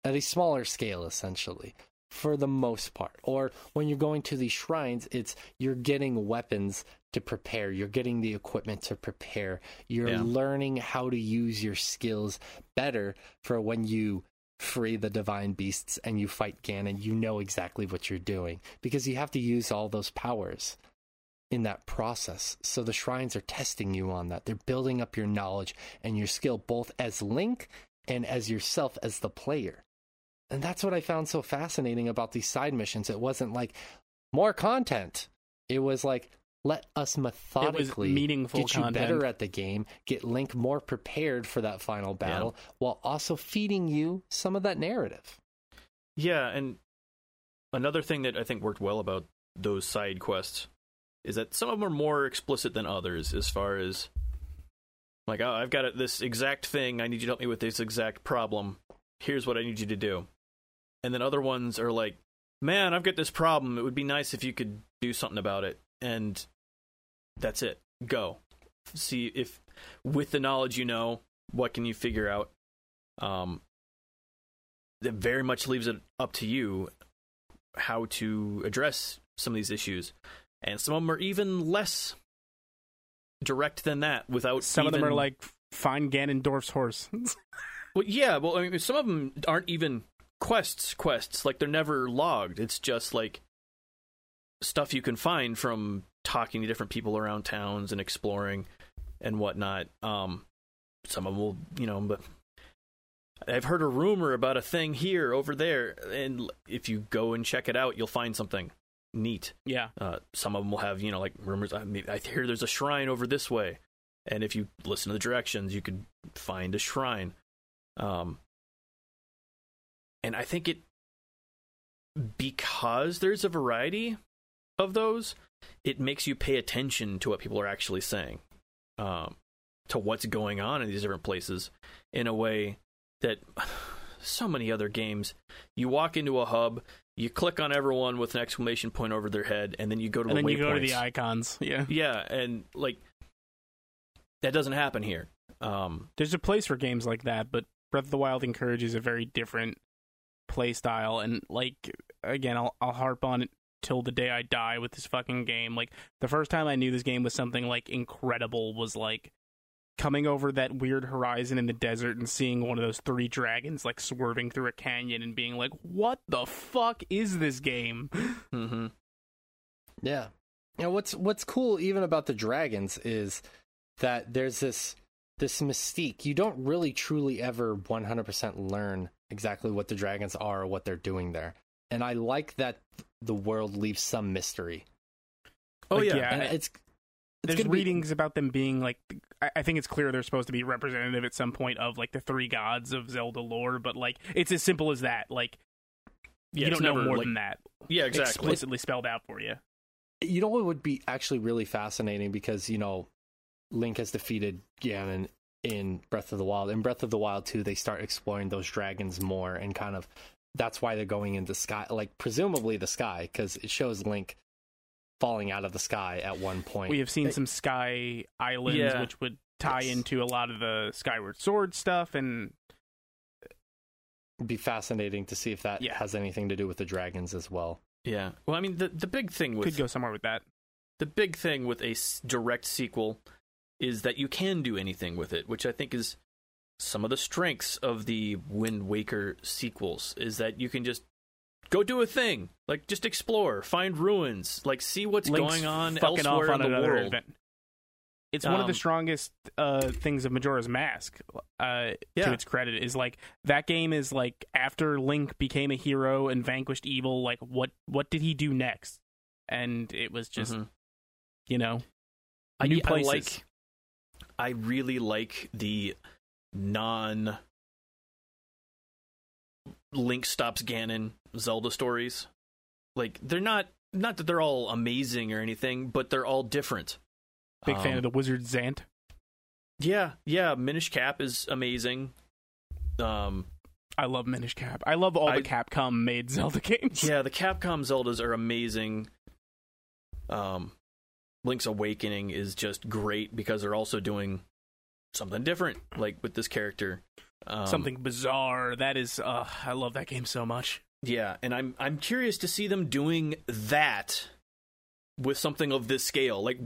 at a smaller scale essentially for the most part. Or when you're going to these shrines it's you're getting weapons to prepare. You're getting the equipment to prepare. You're Yeah. learning how to use your skills better for when you free the divine beasts and you fight Ganon you know exactly what you're doing because you have to use all those powers in that process so the shrines are testing you on that they're building up your knowledge and your skill both as Link and as yourself as the player and that's what I found so fascinating about these side missions. It wasn't like more content. It was like let us methodically meaningful get you content. better at the game, get Link more prepared for that final battle, while also feeding you some of that narrative. Yeah, and another thing that I think worked well about those side quests is that some of them are more explicit than others as far as like, oh, I've got this exact thing. I need you to help me with this exact problem. Here's what I need you to do. And then other ones are like, man, I've got this problem. It would be nice if you could do something about it. And that's it. Go. See if with the knowledge you know, what can you figure out? Um, that very much leaves it up to you how to address some of these issues. And some of them are even less direct than that without Some of them are like find Ganondorf's horse. <laughs> well, yeah, well, I mean, some of them aren't even quests. Quests like they're never logged. It's just like stuff you can find from talking to different people around towns and exploring and whatnot. Um, some of them will, you know, but I've heard a rumor about a thing here over there, and if you go and check it out, you'll find something neat. yeah. Uh, some of them will have, you know, like rumors. I, mean, I hear there's a shrine over this way, and if you listen to the directions, you could find a shrine. Um, and I think it because there's a variety of those, it makes you pay attention to what people are actually saying, um, to what's going on in these different places, in a way that <sighs> so many other games, you walk into a hub, you click on everyone with an exclamation point over their head, and then you go to And the then you go to the icons. Yeah. Yeah, and like that doesn't happen here. Um, There's a place for games like that, but Breath of the Wild encourages a very different play style. And like again, I'll I'll harp on it till the day I die with this fucking game. Like the first time I knew this game was something like incredible was like coming over that weird horizon in the desert and seeing one of those three dragons like swerving through a canyon and being like, "What the fuck is this game?" <laughs> hmm Yeah. Know what's what's cool even about the dragons is that there's this this mystique. You don't really truly ever 100% learn exactly what the dragons are or what they're doing there. And I like that the world leaves some mystery. Oh Like, yeah, yeah. And it's it's There's gonna be- readings about them being like I, I think it's clear they're supposed to be representative at some point of like the three gods of Zelda lore, but like it's as simple as that. Like Yeah, you don't know never, more like- than that. Yeah, exactly. Explicitly spelled out for you. You know what would be actually really fascinating because you know Link has defeated Ganon in Breath of the Wild. In Breath of the Wild 2, they start exploring those dragons more and kind of that's why they're going into sky like presumably the sky because it shows Link falling out of the sky at one point. We have seen some sky islands, Yeah. which would tie Yes. into a lot of the Skyward Sword stuff, and It'd be fascinating to see if that Yeah. has anything to do with the dragons as well. Yeah. Well, I mean, the the big thing with could go somewhere with that. the big thing with a direct sequel is that you can do anything with it, which I think is some of the strengths of the Wind Waker sequels is that you can just go do a thing, like just explore, find ruins, like see what's Link's going on elsewhere off on in the world. event. It's one of the Um, strongest uh, things of Majora's Mask. Uh, Yeah. To its credit, is like that game is like after Link became a hero and vanquished evil. Like what what did he do next? And it was just Mhm. you know I, new I places. like. I really like the non Link stops Ganon Zelda stories. Like they're not not that they're all amazing or anything, but they're all different. big fan Um, of the Wizard Zant. Yeah, yeah. Minish Cap is amazing. Um, I love Minish Cap. I love all I- the Capcom made Zelda <laughs> games. yeah, the Capcom Zeldas are amazing. Um, Link's Awakening is just great because they're also doing something different, like with this character. Um, Something bizarre. That is, uh, I love that game so much. Yeah, and I'm I'm curious to see them doing that with something of this scale. Like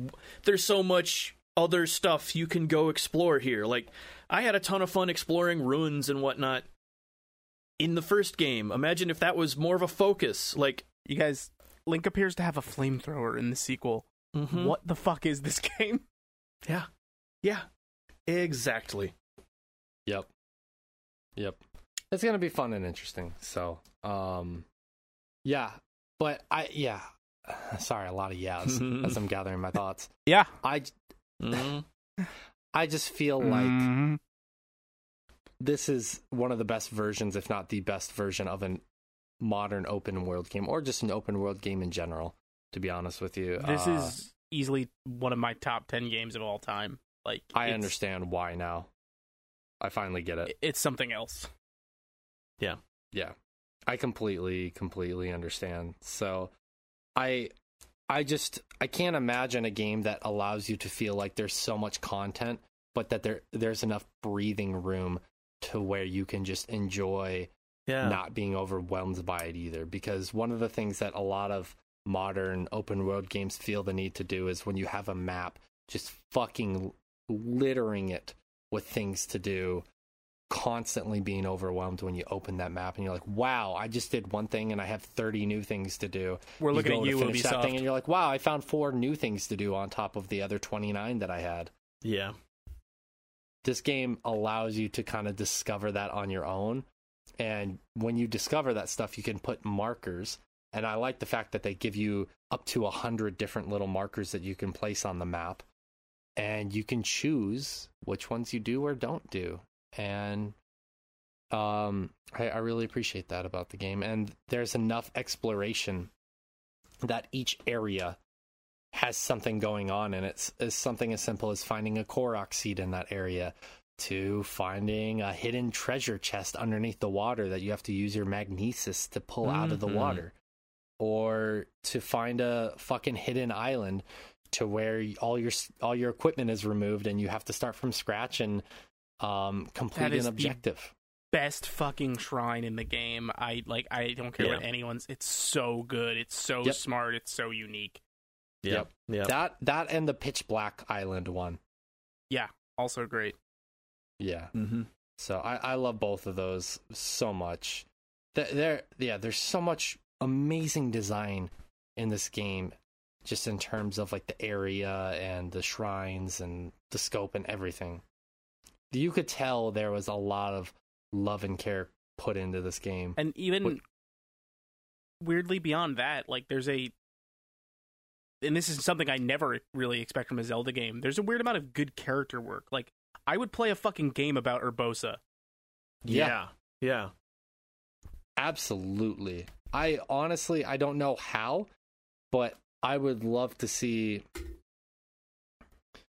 there's so much other stuff you can go explore here. Like I had a ton of fun exploring ruins and whatnot in the first game. Imagine if that was more of a focus. Like You guys, Link appears to have a flamethrower in the sequel. mhm. What the fuck is this <laughs> game? Yeah. Yeah. Exactly. Yep. Yep. It's gonna be fun and interesting. So, um, yeah. But I, yeah. <laughs> Sorry, a lot of yeahs <laughs> as I'm gathering my thoughts. Yeah. I, Mhm. <sighs> I just feel like Mhm. this is one of the best versions, if not the best version of an modern open world game, or just an open world game in general. To be honest with you, this Uh, is easily one of my top 10 games of all time. Like, I understand why now. I finally get it. It's something else. Yeah. Yeah i completely completely understand so i i just i can't imagine a game that allows you to feel like there's so much content but that there there's enough breathing room to where you can just enjoy Yeah. not being overwhelmed by it either because one of the things that a lot of modern open world games feel the need to do is when you have a map just fucking littering it with things to do constantly being overwhelmed when you open that map and you're like wow i just did one thing and i have 30 new things to do We're looking at you, finish that thing and you're like wow i found four new things to do on top of the other 29 that i had Yeah. this game allows you to kind of discover that on your own. And when you discover that stuff, you can put markers. And I like the fact that they give you up to a hundred different little markers that you can place on the map. And you can choose which ones you do or don't do. And um, I, I really appreciate that about the game. And there's enough exploration that each area has something going on and it's, it's something as simple as finding a korok seed in that area to finding a hidden treasure chest underneath the water that you have to use your magnesis to pull out of the Mhm. water or to find a fucking hidden island to where all your all your equipment is removed and you have to start from scratch and um complete is an the- objective Best fucking shrine in the game. I like. I don't care what anyone's. It's so good. It's so Yep. smart. It's so unique. Yeah. Yep. Yeah. that that and the pitch black island one Yeah. Also great. yeah mm-hmm. So I, I love both of those so much. Th- There, yeah, there's so much amazing design in this game, just in terms of like the area and the shrines and the scope and everything. You could tell there was a lot of love and care put into this game. And even What- weirdly beyond that, like there's a and this is something I never really expect from a Zelda game. There's a weird amount of good character work. Like I would play a fucking game about Urbosa. Yeah. Yeah. absolutely. I honestly I don't know how, but I would love to see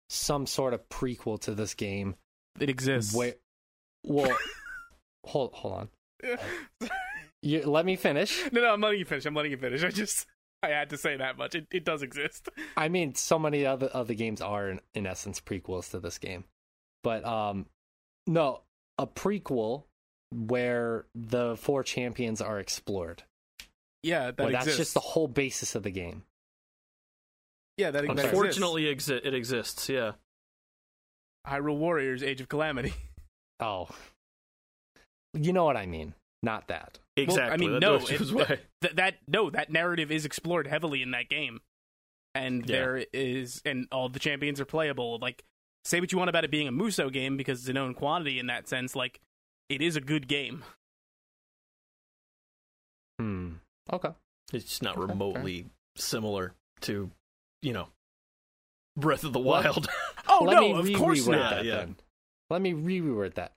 some sort of prequel to this game. It exists. Where, well, <laughs> hold hold on. <laughs> You, let me finish. No, no, I'm letting you finish. I'm letting you finish. I just I had to say that much. It it does exist. I mean, so many other other games are in, in essence prequels to this game, but um, no, a prequel where the four champions are explored. Yeah, that Well, exists. that's just the whole basis of the game. Yeah, that, that sorry. exists. Unfortunately, exi- it exists. Yeah. Hyrule Warriors: Age of Calamity. <laughs> Oh, you know what I mean. Not that. Exactly. I mean, that no, it- his way. that that no, that narrative is explored heavily in that game, and Yeah. there is, and all the champions are playable. Like, say what you want about it being a Muso game because it's a known quantity in that sense. Like, it is a good game. Hmm. Okay. It's not Okay, fair. remotely similar to, you know, Breath of the? Wild. <laughs> Oh Let no, of course not. that Yeah. then. Let me re-reword that.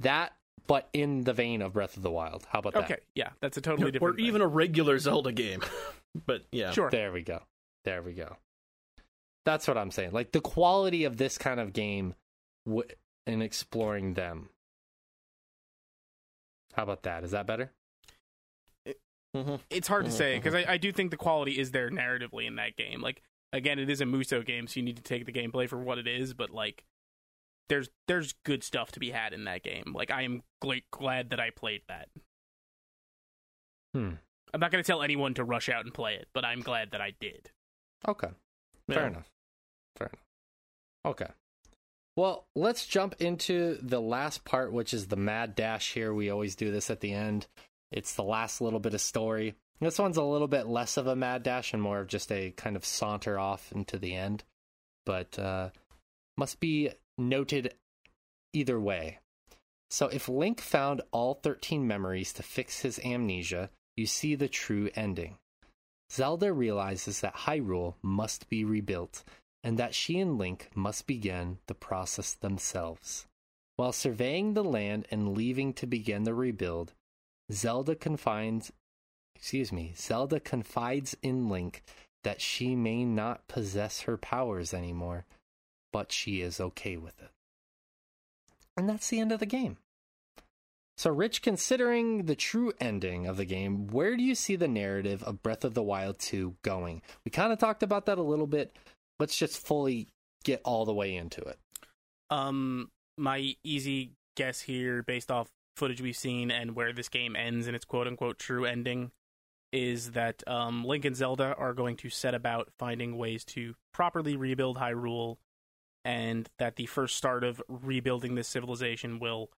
That, but in the vein of Breath of the Wild. How about that? Okay, yeah, that's a totally different. or different. even a regular Zelda game. <laughs> but yeah. sure. There we go. There we go. That's what I'm saying. Like the quality of this kind of game w- in exploring them. How about that? Is that better? Mhm. it's hard to say because I, I do think the quality is there narratively in that game. Like again, it is a Muso game, so you need to take the gameplay for what it is. But like, there's there's good stuff to be had in that game. Like I am gl- glad that I played that. Hmm. I'm not going to tell anyone to rush out and play it, but I'm glad that I did. Okay. Fair Yeah. enough. Fair enough. Okay. Well, let's jump into the last part, which is the mad dash here. We always do this at the end. It's the last little bit of story. This one's a little bit less of a mad dash and more of just a kind of saunter off into the end. But uh, must be noted either way. So, if Link found all 13 memories to fix his amnesia, you see the true ending. Zelda realizes that Hyrule must be rebuilt and that she and Link must begin the process themselves. While surveying the land and leaving to begin the rebuild, Zelda confides excuse me, Zelda confides in Link that she may not possess her powers anymore, but she is okay with it. And that's the end of the game. So, Rich, considering the true ending of the game, where do you see the narrative of Breath of the Wild 2 going? We kind of talked about that a little bit. Let's just fully get all the way into it. Um, my easy guess here, based off footage we've seen and where this game ends in its quote unquote true ending, is that um, Link and Zelda are going to set about finding ways to properly rebuild Hyrule, and that the first start of rebuilding this civilization will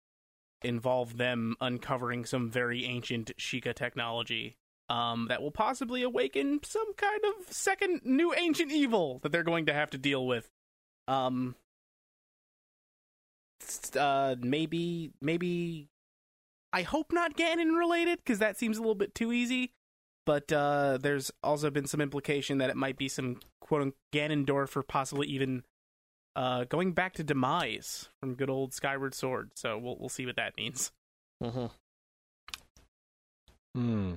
involve them uncovering some very ancient Sheikah technology. Um, that will possibly awaken some kind of second new ancient evil that they're going to have to deal with. Um, uh maybe maybe I hope not Ganon related because that seems a little bit too easy. But uh there's also been some implication that it might be some quote unquote Ganondorf or possibly even uh going back to Demise from good old Skyward Sword. So we'll we'll see what that means. Mhm. Hmm.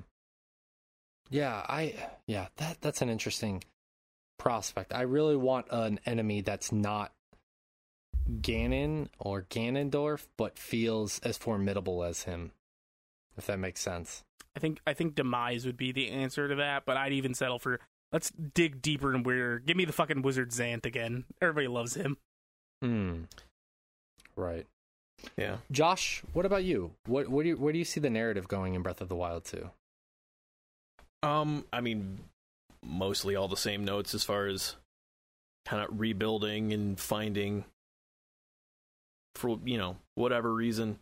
Yeah, I yeah, that that's an interesting prospect. I really want an enemy that's not Ganon or Ganondorf, but feels as formidable as him. If that makes sense. I think I think Demise would be the answer to that, but I'd even settle for let's dig deeper and weirder. Give me the fucking wizard Zant again. Everybody loves him. Hmm. Right. Yeah. Josh, what about you? What what do you where do you see the narrative going in Breath of the Wild 2? Um, I mean, mostly all the same notes as far as kind of rebuilding and finding for you know whatever reason.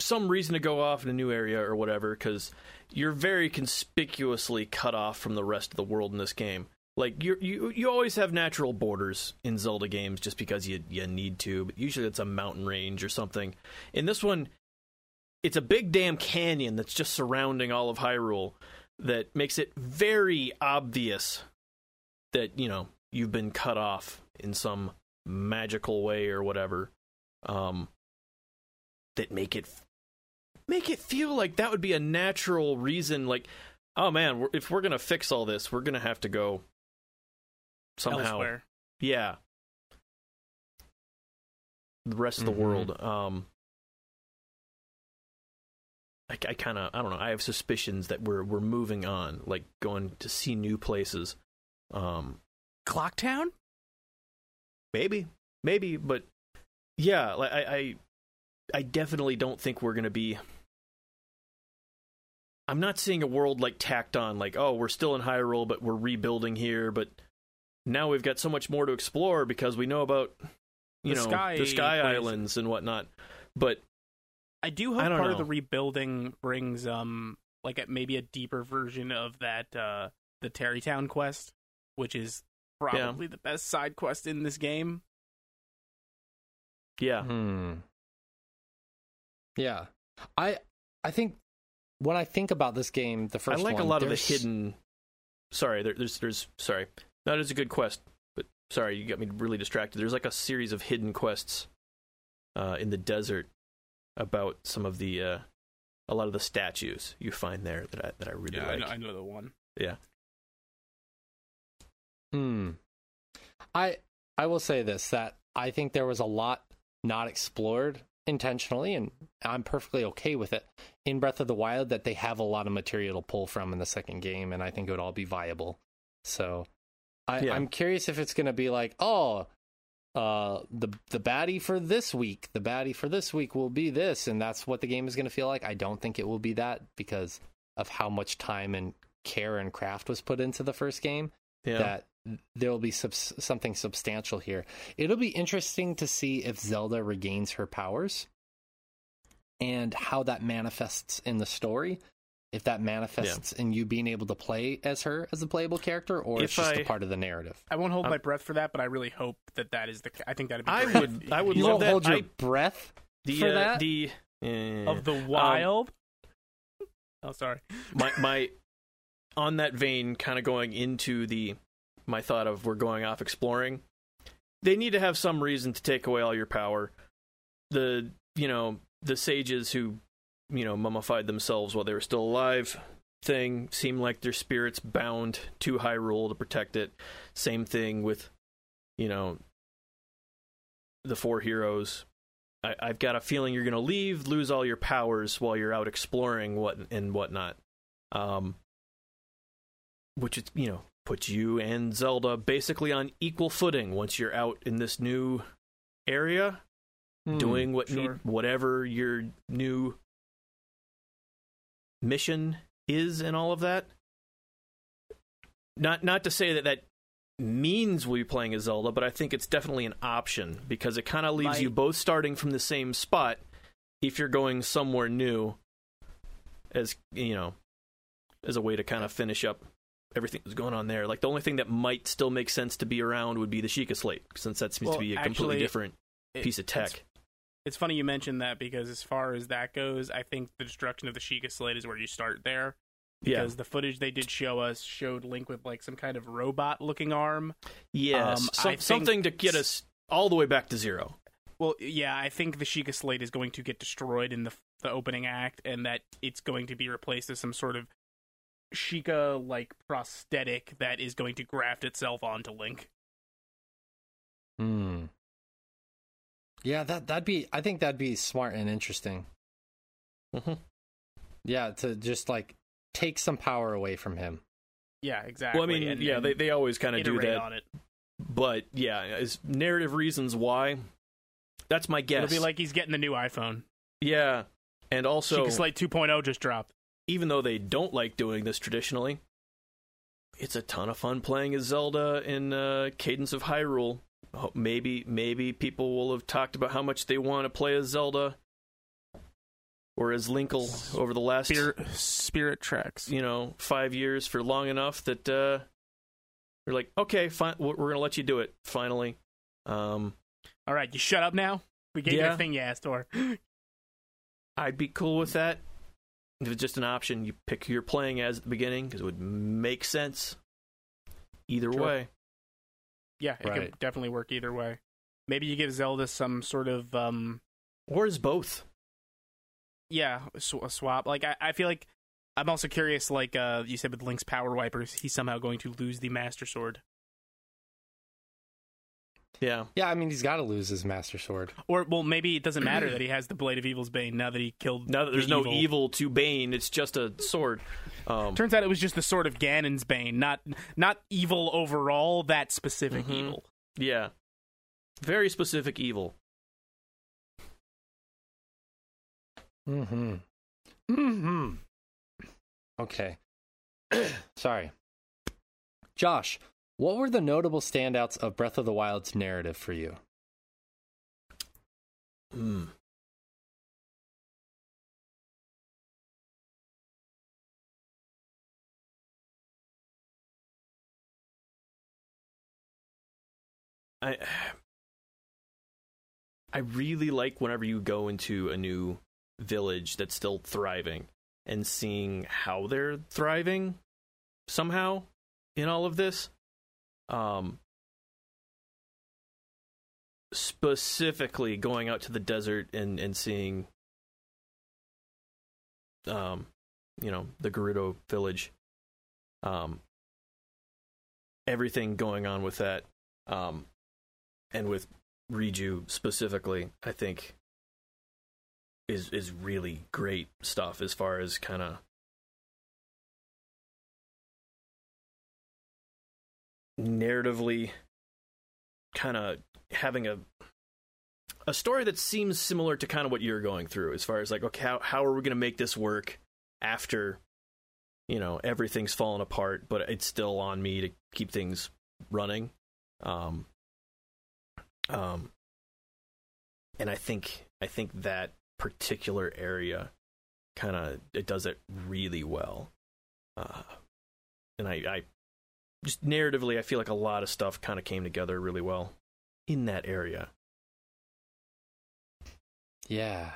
Some reason to go off in a new area or whatever because you're very conspicuously cut off from the rest of the world in this game. Like you you you always have natural borders in Zelda games just because you you need to but usually it's a mountain range or something. In this one it's a big damn canyon that's just surrounding all of Hyrule that makes it very obvious that you know you've been cut off in some magical way or whatever um that make it make it feel like that would be a natural reason. Like, oh man, if we're gonna fix all this, we're gonna have to go somehow. Elsewhere. Yeah. The rest of the Mhm. world. Um, I, I kind of, I don't know. I have suspicions that we're we're moving on, like going to see new places. Um, Clocktown? Maybe, maybe, but yeah, like I, I, I definitely don't think we're gonna be. I'm not seeing a world like tacked on, like oh, we're still in Hyrule, but we're rebuilding here, but now we've got so much more to explore because we know about you The know sky the Sky. Islands and whatnot. But I do hope I part know. of the rebuilding brings um like maybe a deeper version of that uh the Tarrey Town quest, which is probably the best side quest in this game. yeah, Hmm. Yeah, I I think when I think about this game, the first I first like a one, lot of the hidden. Sorry, there, there's there's sorry, that is a good quest, but sorry, you got me really distracted. There's like a series of hidden quests uh, in the desert about some of the uh, a lot of the statues you find there that I that I really Yeah, I like. know, I know the one. Yeah, Hmm. I I will say this that I think there was a lot not explored intentionally, and I'm perfectly okay with it in Breath of the Wild that they have a lot of material to pull from in the second game, and I think it would all be viable. So I, Yeah. I'm curious if it's going to be like, oh, uh, the the baddie for this week, the baddie for this week will be this, and that's what the game is going to feel like. I don't think it will be that because of how much time and care and craft was put into the first game yeah. that there will be subs- something substantial here. It'll be interesting to see if Zelda regains her powers and how that manifests in the story. If that manifests in you being able to play as her as a playable character, or it's just a I- part of the narrative. I won't hold Um, my breath for that, but I really hope that that is the. ca- I think that'd be. I would- if- I would You love won't that. hold your I- breath the for uh, that? the of the wild. oh, sorry. my my on that vein kind of going into the my thought of we're going off exploring. They need to have some reason to take away all your power. The you know the sages who you know mummified themselves while they were still alive thing seem like their spirits bound to Hyrule to protect it. Same thing with you know the four heroes. I, I've got a feeling you're going to leave, lose all your powers while you're out exploring what and whatnot. Um, which is you know puts you and Zelda basically on equal footing once you're out in this new area, Hmm. doing what sure. need, whatever your new mission is and all of that. Not not to say that that means we'll be playing as Zelda, but I think it's definitely an option because it kind of leaves you both starting from the same spot if you're going somewhere new as you know as a way to kind of finish up everything that's going on there. Like the only thing that might still make sense to be around would be the Sheikah Slate, since that seems Well, to be a actually, completely different It- piece of tech. It's funny you mentioned that because as far as that goes, I think the destruction of the Sheikah Slate is where you start there. Yeah, Because the footage they did show us showed Link with like some kind of robot looking arm. yes, um, some- something to get us all the way back to zero. Well, yeah, I think the Sheikah Slate is going to get destroyed in the the opening act, and that it's going to be replaced as some sort of Sheikah like prosthetic that is going to graft itself onto Link. Hmm. Yeah, that that'd be. I think that'd be smart and interesting. Mhm. Yeah, to just like take some power away from him. Yeah, exactly. Well, I mean, and- yeah, and they they always kind of do iterate that, on it. but yeah, as narrative reasons why. That's my guess. It'll be like he's getting the new iPhone. yeah, and also Sheikah Slate 2.0 just dropped. Even though they don't like doing this traditionally, it's a ton of fun playing as Zelda in uh, Cadence of Hyrule. Ho- Maybe maybe people will have talked about how much they want to play as Zelda or as Linkle over the last Spirit, Spirit tracks. you know five years for long enough that uh, they're like, okay, fine, we're we're gonna let you do it finally. Um, All right, you shut up now. We gave you Yeah. the thing you asked for. <gasps> I'd be cool with that. If it's just an option, you pick who you're playing as at the beginning because it would make sense. Either Sure. way. Yeah, it Right. could definitely work either way. Maybe you give Zelda some sort of um Or is both. yeah, sw- a swap. Like I, I feel like I'm also curious. Like uh, you said with Link's power wipers, he's somehow going to lose the Master Sword, Yeah. Yeah, I mean he's got to lose his Master Sword. or well, maybe it doesn't matter that he has the Blade of Evil's Bane now that he killed. Now that there's the no evil. to Bane, it's just a sword. Um, Turns out it was just the sword of Ganon's Bane, not not evil overall. That specific Mhm. evil. yeah. Very specific evil. Mm-hmm. Mm-hmm. Okay. <clears throat> Sorry. Josh, what were the notable standouts of Breath of the Wild's narrative for you? Hmm. I <sighs> I really like whenever you go into a new village that's still thriving and seeing how they're thriving somehow in all of this. Um specifically going out to the desert and and seeing um you know the Gerudo village um everything going on with that um and with Riju specifically I think is is really great stuff as far as kind of narratively kind of having a a story that seems similar to kind of what you're going through as far as like okay how, how are we going to make this work after you know everything's fallen apart but it's still on me to keep things running? Um um and i think i think that particular area kind of it does it really well. Uh and i i just narratively i feel like a lot of stuff kind of came together really well in that area Yeah.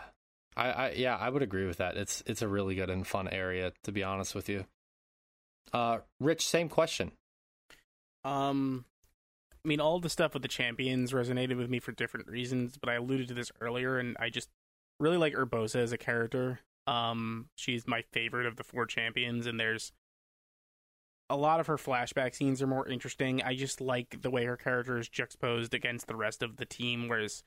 I, I yeah, I would agree with that. It's it's a really good and fun area, to be honest with you. Uh Rich, same question. Um, I mean, all the stuff with the champions resonated with me for different reasons, but I alluded to this earlier, and I just really like Urbosa as a character. Um, she's my favorite of the four champions, and there's a lot of her flashback scenes are more interesting. I just like the way her character is juxtaposed against the rest of the team, whereas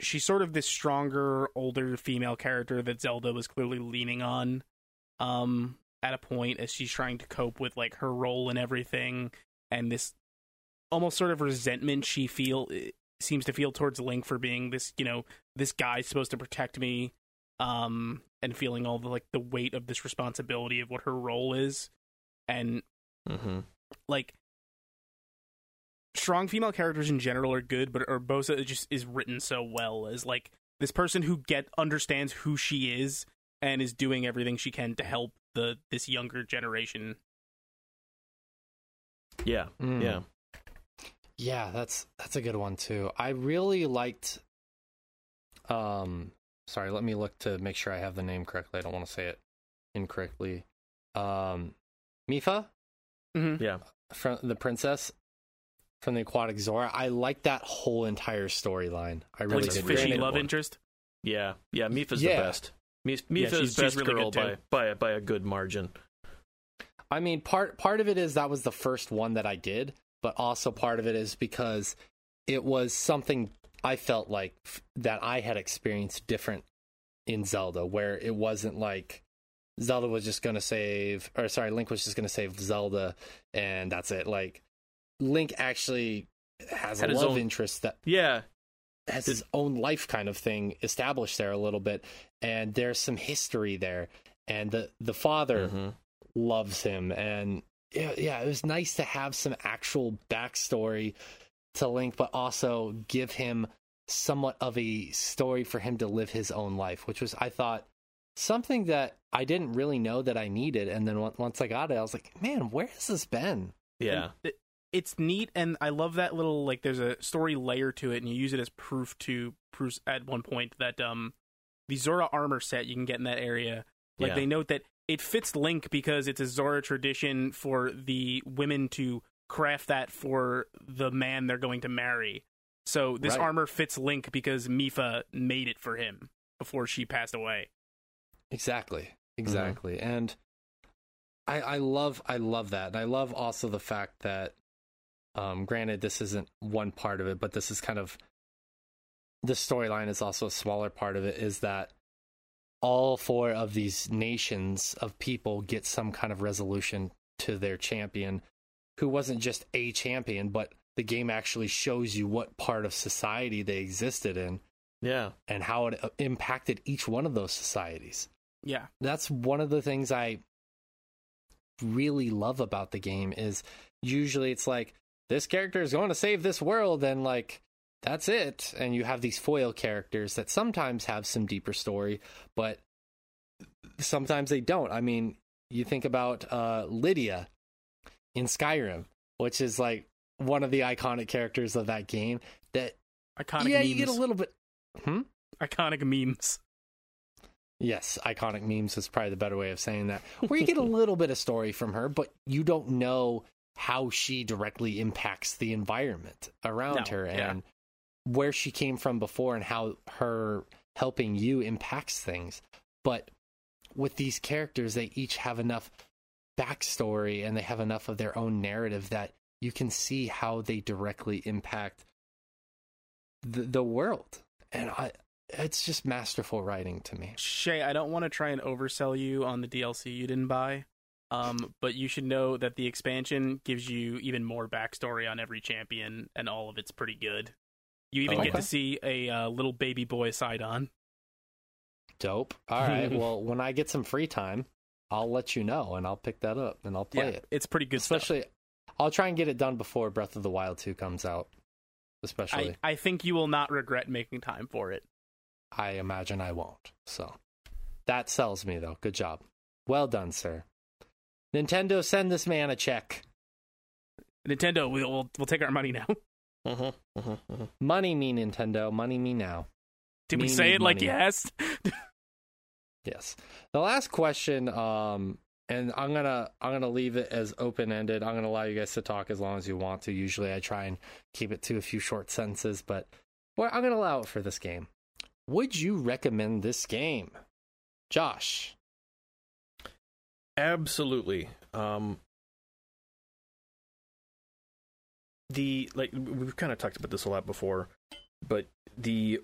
she's sort of this stronger, older female character that Zelda was clearly leaning on. Um, at a point as she's trying to cope with like her role and everything and this almost sort of resentment she feel seems to feel towards Link for being this, you know, this guy's supposed to protect me, um, and feeling all the like the weight of this responsibility of what her role is, and mm-hmm. like strong female characters in general are good, but Urbosa just is written so well as like this person who get understands who she is and is doing everything she can to help the this younger generation. yeah Mm. yeah Yeah, that's that's a good one too. I really liked um sorry, let me look to make sure I have the name correctly. I don't want to say it incorrectly. Um Mipha Mm-hmm. yeah from the princess from the aquatic Zora. I like that whole entire storyline. I really That's Link's a did. fishy love one. interest. Yeah, yeah. Mipha's Yeah. the best. Mif- Yeah, Mipha's she's- she's best really girl by by a, by a good margin. I mean, part part of it is that was the first one that I did, but also part of it is because it was something I felt like f- that I had experienced different in Zelda, where it wasn't like Zelda was just going to save, or sorry, Link was just going to save Zelda, and that's it. Like Link actually has Had a love own- interest that Yeah, has his own life kind of thing established there a little bit, and there's some history there, and the the father Mhm. loves him and yeah, yeah it was nice to have some actual backstory to link but also give him somewhat of a story for him to live his own life which was i thought something that i didn't really know that i needed and then once i got it i was like man where has this been yeah, And it's neat, and I love that little like. There's a story layer to it, and you use it as proof to proof at one point that um the Zora armor set you can get in that area. Like Yeah. they note that it fits Link because it's a Zora tradition for the women to craft that for the man they're going to marry. So this Right. armor fits Link because Mipha made it for him before she passed away. Exactly. Exactly. And I I love I love that. And I love also the fact that um granted this isn't one part of it, but this is kind of the storyline is also a smaller part of it is that all four of these nations of people get some kind of resolution to their champion who wasn't just a champion, but the game actually shows you what part of society they existed in Yeah. and how it impacted each one of those societies. Yeah. That's one of the things I really love about the game is usually it's like this character is going to save this world and like that's it and you have these foil characters that sometimes have some deeper story but sometimes they don't. I mean, you think about uh Lydia in Skyrim, which is like one of the iconic characters of that game that Iconic yeah, memes. you get a little bit Hmm? Iconic memes. Yes, iconic memes is probably the better way of saying that. Where you get a <laughs> little bit of story from her, but you don't know how she directly impacts the environment around No, her yeah. and where she came from before and how her helping you impacts things. But with these characters, they each have enough backstory and they have enough of their own narrative that you can see how they directly impact the, the world. And I, it's just masterful writing to me. Shay, I don't want to try and oversell you on the DLC you didn't buy. Um, but you should know that the expansion gives you even more backstory on every champion, and all of it's pretty good. You even get Okay. to see a uh, little baby boy Sidon. Dope. All right. <laughs> well, when I get some free time, I'll let you know and I'll pick that up and I'll play yeah, it. it's pretty good stuff. Especially, I'll try and get it done before Breath of the Wild 2 comes out. Especially, I, I think you will not regret making time for it. I, imagine I won't. So that sells me, though. Good job. Well done, sir. Nintendo, send this man a check. Nintendo, we'll we'll, we'll take our money now. Uh-huh, uh-huh, uh-huh. Money me, Nintendo. Money me now. Did we say need it like yes? <laughs> Yes. The last question, um, and I'm gonna I'm gonna leave it as open ended. I'm gonna allow you guys to talk as long as you want to. Usually, I try and keep it to a few short sentences, but well, I'm gonna allow it for this game. Would you recommend this game, Josh? Absolutely. Um, the like we've kind of talked about this a lot before, but the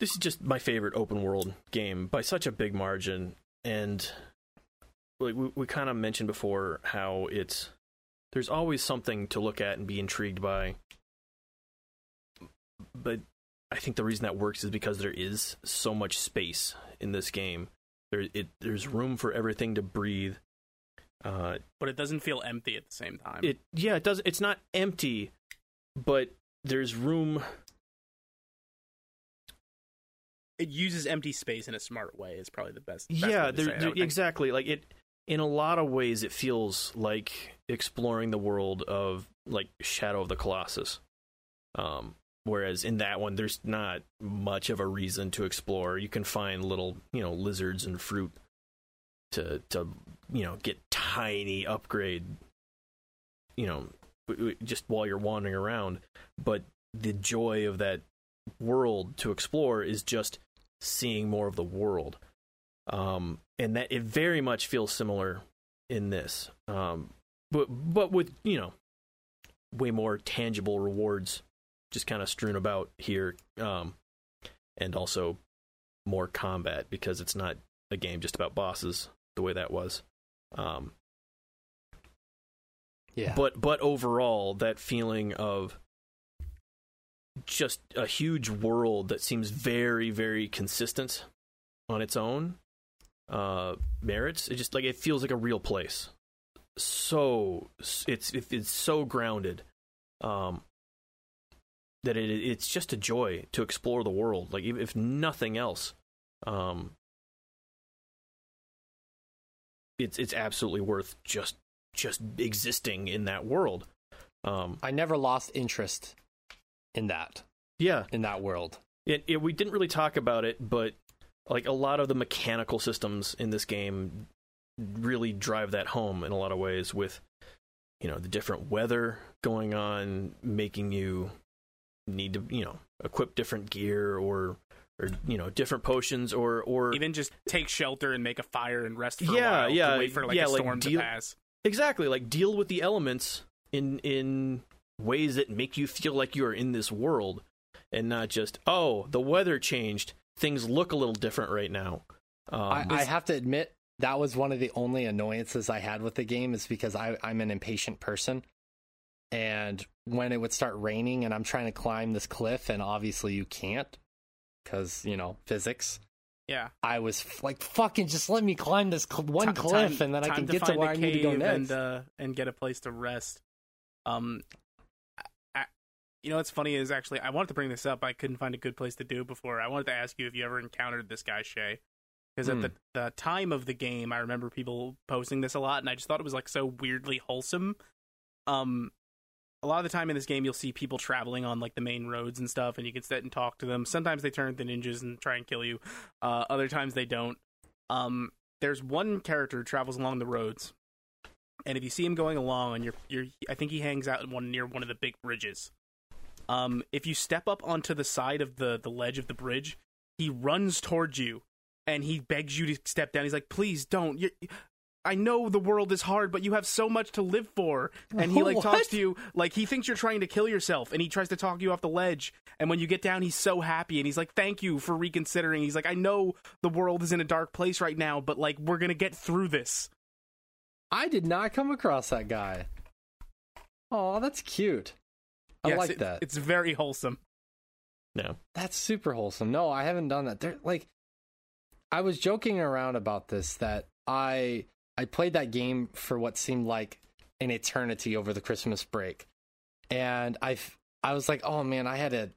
this is just my favorite open world game by such a big margin, and like we, we kind of mentioned before how it's there's always something to look at and be intrigued by, but I think the reason that works is because there is so much space in this game. There, it, there's room for everything to breathe. Uh, but it doesn't feel empty at the same time. it yeah, it does. It's not empty, but there's room. it uses empty space in a smart way. Is probably the best. best yeah, way to there, say it, there- exactly. Like it, in a lot of ways, it feels like exploring the world of like Shadow of the Colossus. Um, whereas in that one, there's not much of a reason to explore. You can find little, you know, lizards and fruit to to you know get tiny upgrade. You know, just while you're wandering around, but the joy of that world to explore is just seeing more of the world um, and that it very much feels similar in this, um, but but with you know way more tangible rewards just kind of strewn about here, um, and also more combat because it's not a game just about bosses the way that was. Um, Yeah. but but overall, that feeling of just a huge world that seems very very consistent on its own uh merits it just like it feels like a real place so it's it's so grounded um that it it's just a joy to explore the world like if, nothing else um it's it's absolutely worth just just existing in that world. Um I never lost interest in that. Yeah. In that world. It, it, we didn't really talk about it, but like a lot of the mechanical systems in this game really drive that home in a lot of ways with you know the different weather going on making you need to you know equip different gear or or you know different potions or or Even just take shelter and make a fire and rest for Yeah, a while. yeah, to wait for like yeah, a like storm deal- to pass. exactly like deal with the elements in in ways that make you feel like you are in this world and not just oh the weather changed things look a little different right now um, I, I have to admit that was one of the only annoyances I had with the game is because I, I'm an impatient person. And when it would start raining and I'm trying to climb this cliff, and obviously you can't because, you know, physics, Yeah. I was f- like, fucking just let me climb this cl- one cliff and then I can to get to where I need to go next. and uh, and get a place to rest. Um, I, you know what's funny is actually I wanted to bring this up. I couldn't find a good place to do it before. I wanted to ask you if you ever encountered this guy Shay, because Hmm. at the, the time of the game, I remember people posting this a lot, and I just thought it was like so weirdly wholesome. Um, a lot of the time in this game, you'll see people traveling on like the main roads and stuff, and you can sit and talk to them. Sometimes they turn into ninjas and try and kill you. Uh, other times they don't. Um, there's one character who travels along the roads, and if you see him going along, and you're you're, I think he hangs out one near one of the big bridges. Um, if you step up onto the side of the the ledge of the bridge, he runs towards you, and he begs you to step down. He's like, "Please don't." you I know the world is hard, but you have so much to live for. And he like <laughs> What? talks to you like he thinks you're trying to kill yourself, and he tries to talk you off the ledge. And when you get down, he's so happy, and he's like, "Thank you for reconsidering." He's like, "I know the world is in a dark place right now, but like we're gonna get through this." I did not come across that guy. Oh, that's cute. I Yes, like it- that. It's very wholesome. no That's super wholesome. No, I haven't done that. There, like, I was joking around about this that I I played that game for what seemed like an eternity over the Christmas break, and I I was like, oh man, I had to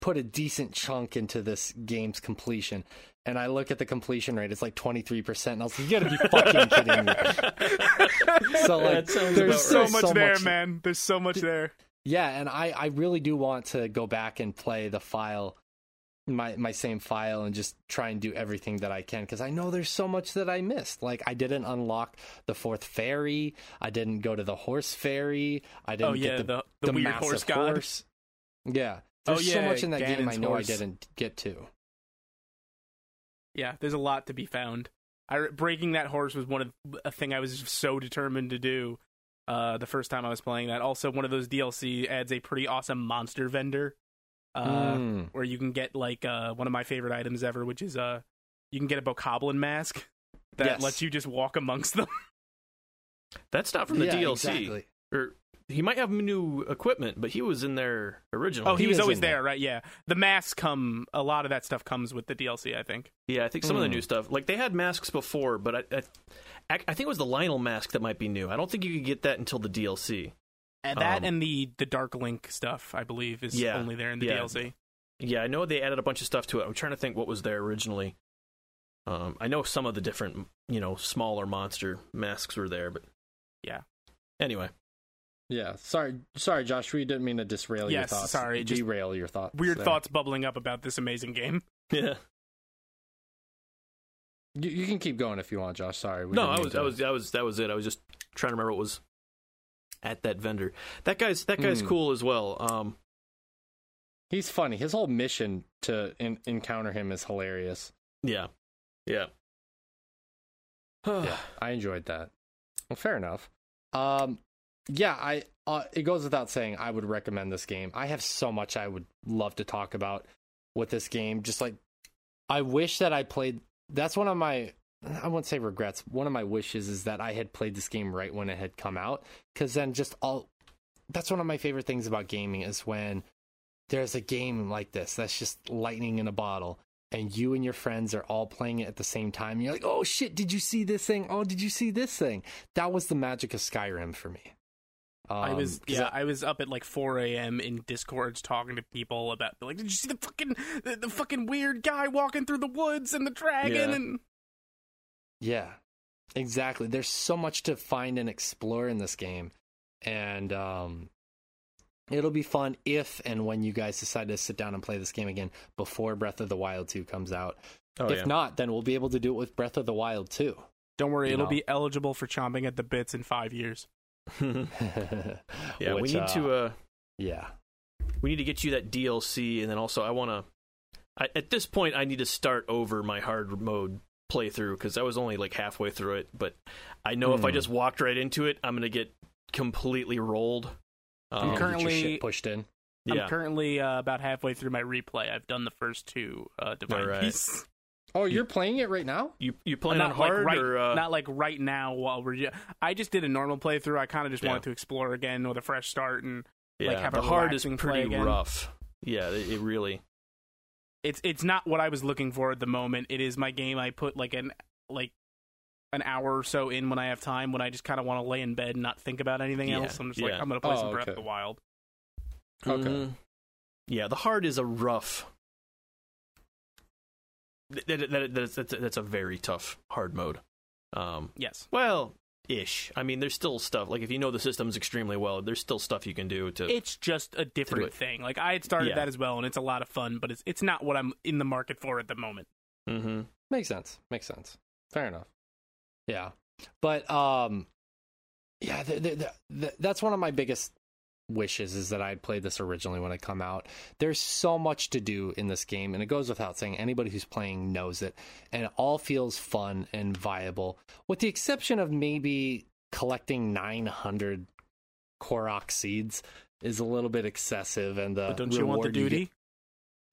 put a decent chunk into this game's completion. And I look at the completion rate; it's like twenty three percent. And I was like, "You gotta be <laughs> fucking kidding me!" So like, That sounds there's about so right. much there, man. There's so much there. Yeah, and I, I really do want to go back and play the file, my my same file, and just try and do everything that I can because I know there's so much that I missed. Like I didn't unlock the fourth ferry, I didn't go to the horse ferry, I didn't Oh yeah, get the, the the, weird massive horse horse. Yeah, Oh, there's so much in that game I know horse. I didn't get to. Yeah, there's a lot to be found. I breaking that horse was one of a thing I was so determined to do. Uh, the first time I was playing that. Also, one of those DLC adds a pretty awesome monster vendor, uh, Mm. where you can get like uh, one of my favorite items ever, which is uh, you can get a bokoblin mask that Yes. lets you just walk amongst them. <laughs> that's not from the Yeah, dlc exactly. or he might have new equipment but he was in there originally oh, he, he was always there. there, right? Yeah, the masks come. A lot of that stuff comes with the DLC, I think. Yeah, I think some of the Hmm. new stuff, like they had masks before, but I, I, I think it was the Lynel mask that might be new. I don't think you could get that until the DLC. And that Um, and the the Dark Link stuff, I believe, is Yeah, only there in the yeah. DLC. Yeah, I know they added a bunch of stuff to it. I'm trying to think what was there originally. Um, I know some of the different, you know, smaller monster masks were there, but Yeah. Anyway, Yeah, sorry, sorry, Josh. We didn't mean to disrail your Yes, thoughts. sorry, just derail your thoughts. Weird there. thoughts bubbling up about this amazing game. <laughs> yeah. You, you can keep going if you want, Josh. Sorry. we No, didn't I was, to- I was, that was, that was it. I was just trying to remember what was at that vendor. That guy's, that guy's Hmm. cool as well. Um, He's funny. His whole mission to in- encounter him is hilarious. yeah, yeah. yeah, <sighs> I enjoyed that. Well, fair enough. Um, yeah, I. Uh, it goes without saying, I would recommend this game. I have so much I would love to talk about with this game. Just like, I wish that I played. That's one of my. I won't say regrets. One of my wishes is that I had played this game right when it had come out, because then just all. That's one of my favorite things about gaming is when there's a game like this that's just lightning in a bottle and you and your friends are all playing it at the same time. You're like, oh shit, did you see this thing? Oh, did you see this thing? That was the magic of Skyrim for me. I was Um, yeah, I was up at like 4 a.m. in discords talking to people about like, did you see the fucking the, the fucking weird guy walking through the woods and the dragon Yeah. and Yeah, exactly. There's so much to find and explore in this game, and um, it'll be fun if and when you guys decide to sit down and play this game again before Breath of the Wild 2 comes out. Oh, if yeah. not, then we'll be able to do it with Breath of the Wild 2. don't worry, You it'll know. be eligible for chomping at the bits in five years. <laughs> yeah, we Which, need to, uh, yeah. we need to get you that DLC, and then also I want to, at this point, I need to start over my hard mode playthrough because I was only like halfway through it. But I know if I Hmm. just walked right into it, I'm gonna get completely rolled. I'm Um, Get currently- shit pushed in. yeah, I'm currently uh, about halfway through my replay. I've done the first two uh, Divine Alright. Beasts. Oh, you're playing it right now? you you playing not on hard like right, or uh, not like right now while we're. ju- I just did a normal playthrough. I kind of just Yeah. wanted to explore again with a fresh start, and yeah, like, have the a hard is pretty rough. Yeah, it, it really. It's it's not what I was looking for at the moment. It is my game. I put like an like an hour or so in when I have time. When I just kind of want to lay in bed and not think about anything Yeah, else. I'm just like. I'm gonna play Oh, some Breath okay. of the Wild. Okay. Mhm. Yeah, the hard is a rough. That, that, that, that's, that's, that's a very tough hard mode. Um, Yes, well, ish. I mean, there's still stuff like if you know the systems extremely well, there's still stuff you can do to. it's just a different thing. Like I had started Yeah. that as well, and it's a lot of fun. But it's it's not what I'm in the market for at the moment. Mm-hmm. Makes sense. Makes sense. Fair enough. Yeah, but um, yeah, the, the, the, the, that's one of my biggest wishes is that I'd played this originally when it come out. There's so much to do in this game, and it goes without saying. Anybody who's playing knows it, and it all feels fun and viable, with the exception of maybe collecting 900 Korok seeds is a little bit excessive, and the But don't you want the duty?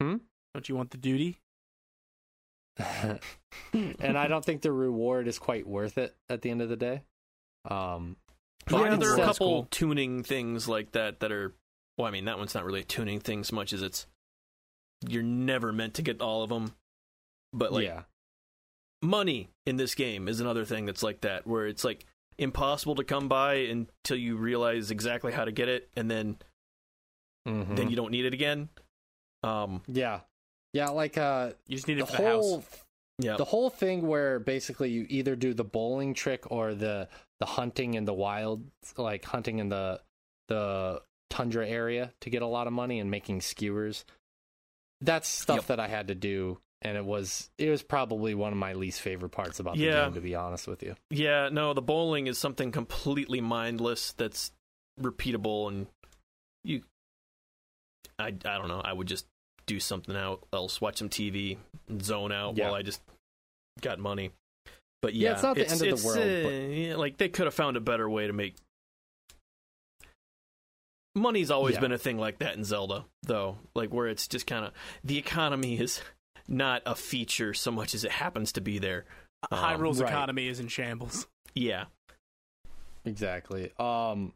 Hmm? Don't you want the duty? <laughs> and I don't think the reward is quite worth it at the end of the day. Um, but Yeah, there are a couple cool. tuning things like that that are. Well, I mean, that one's not really a tuning thing so much as it's. You're never meant to get all of them, but like yeah, money in this game is another thing that's like that, where it's like impossible to come by until you realize exactly how to get it, and then Mhm. then you don't need it again. Um, yeah, yeah, like uh, You just need the it for the whole house. yeah, the whole thing where basically you either do the bowling trick or the the hunting in the wild, like hunting in the the tundra area to get a lot of money and making skewers. That's stuff Yep. that I had to do, and it was it was probably one of my least favorite parts about the Yeah. game, to be honest with you. yeah. No, the bowling is something completely mindless that's repeatable, and you. I I don't know. I would just do something out else, watch some TV, zone out Yeah. while I just got money. But Yeah, yeah, it's not the end of the world, uh, but- yeah, like they could have found a better way to make. Money's always Yeah. been a thing like that in Zelda, though. Like where it's just kind of the economy is not a feature so much as it happens to be there. Um, Hyrule's right. economy is in shambles. Yeah, Exactly. Um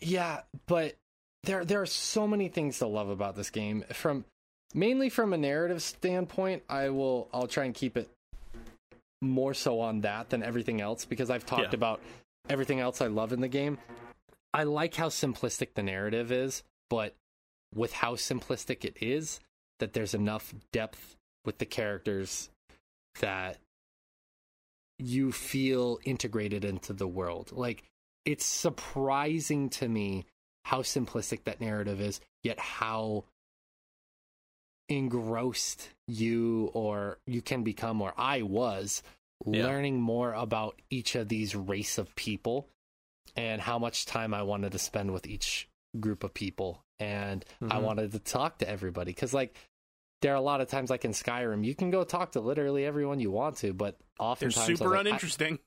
yeah, but there there are so many things to love about this game from mainly from a narrative standpoint. I will I'll try and keep it more so on that than everything else because I've talked Yeah. about everything else I love in the game. I like how simplistic the narrative is, but with how simplistic it is, that there's enough depth with the characters that you feel integrated into the world. Like it's surprising to me how simplistic that narrative is, yet how engrossed you or you can become or I was Yeah. learning more about each of these race of people and how much time I wanted to spend with each group of people and I Mhm. wanted to talk to everybody cuz like there are a lot of times like in Skyrim you can go talk to literally everyone you want to but oftentimes They're I super like, I- uninteresting.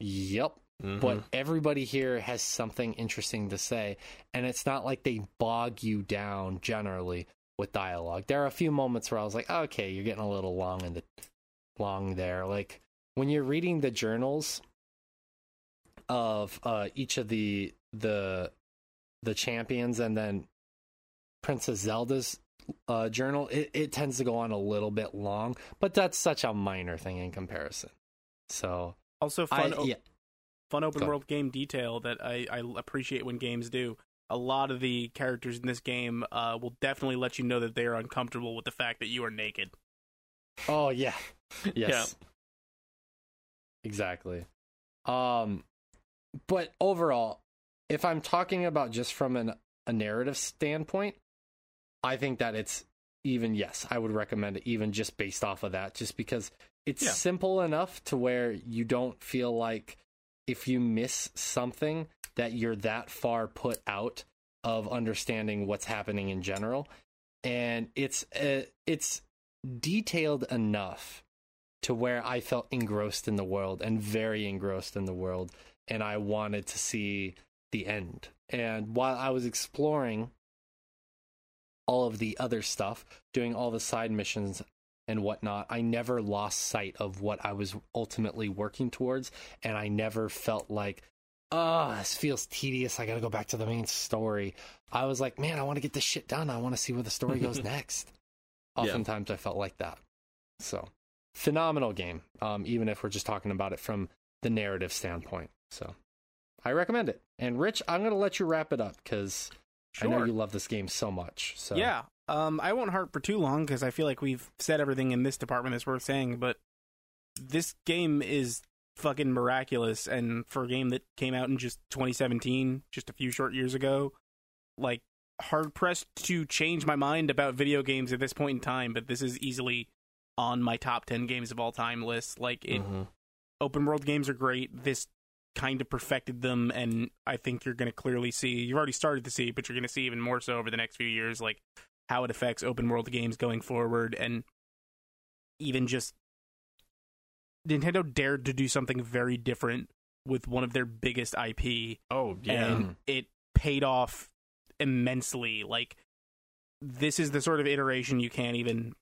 Yep. Mhm. But everybody here has something interesting to say, and it's not like they bog you down generally with dialogue. There are a few moments where I was like, okay, you're getting a little long in the long there. Like when you're reading the journals of uh, each of the the the champions, and then Princess Zelda's uh, journal, it, it tends to go on a little bit long, but that's such a minor thing in comparison. So Also, fun, o- yeah, fun open world game detail that I, I appreciate when games do. A lot of the characters in this game uh, will definitely let you know that they are uncomfortable with the fact that you are naked. Oh <laughs> yeah. Yes. Exactly. Um but overall, if I'm talking about just from an a narrative standpoint, I think that it's even yes, I would recommend it even just based off of that just because it's Yeah. simple enough to where you don't feel like if you miss something that you're that far put out of understanding what's happening in general and it's uh, it's detailed enough to where I felt engrossed in the world and very engrossed in the world, and I wanted to see the end. And while I was exploring all of the other stuff, doing all the side missions and whatnot, I never lost sight of what I was ultimately working towards, and I never felt like, oh, this feels tedious. I got to go back to the main story. I was like, man, I want to get this shit done. I want to see where the story goes <laughs> next. Yeah. Oftentimes, I felt like that. So, phenomenal game. Um, even if we're just talking about it from the narrative standpoint. So, I recommend it. And Rich, I'm going to let you wrap it up because I know you love this game so much. So, Yeah. Um, I won't harp for too long because I feel like we've said everything in this department that's worth saying. But this game is fucking miraculous, and for a game that came out in just 2017, just a few short years ago, like hard pressed to change my mind about video games at this point in time. But this is easily on my top 10 games of all time list. Like it, Mhm. open world games are great. This kind of perfected them, and I think you're going to clearly see. You've already started to see, but you're going to see even more so over the next few years, like how it affects open world games going forward, and even just Nintendo dared to do something very different with one of their biggest IP, Oh yeah, and it paid off immensely. Like this is the sort of iteration you can't even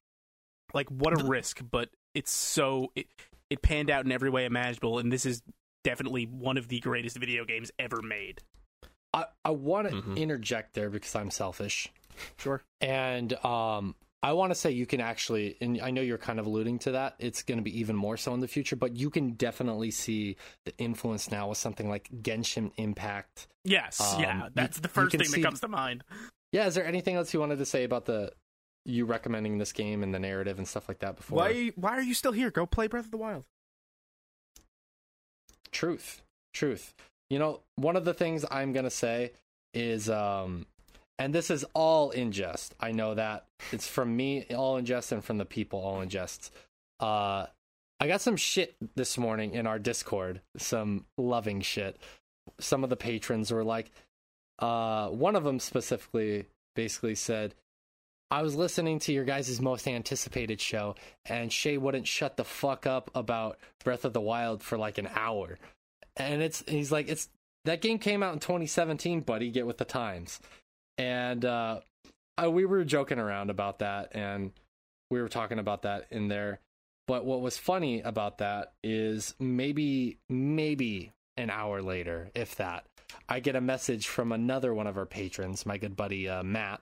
like. What a risk, but it's so it it panned out in every way imaginable, and this is definitely one of the greatest video games ever made. I, I want to Mhm. interject there because I'm selfish. Sure. And um, I want to say you can actually, and I know you're kind of alluding to that, it's going to be even more so in the future, but you can definitely see the influence now with something like Genshin Impact. Yes, Um, yeah, you- that's the first thing see- that comes to mind. Yeah, is there anything else you wanted to say about the you recommending this game and the narrative and stuff like that before? Why? Why are you still here? Go play Breath of the Wild. Truth. Truth. You know, one of the things I'm going to say is um and this is all in jest. I know that. It's from me all in jest and from the people all in jest. Uh I got some shit this morning in our Discord, some loving shit. Some of the patrons were like uh one of them specifically basically said I was listening to your guys' most anticipated show, and Shay wouldn't shut the fuck up about Breath of the Wild for like an hour. And it's he's like, it's that game came out in 2017, buddy. Get with the times. And uh, we were joking around about that, and we were talking about that in there. But what was funny about that is maybe maybe an hour later, if that, I get a message from another one of our patrons, my good buddy uh, Matt,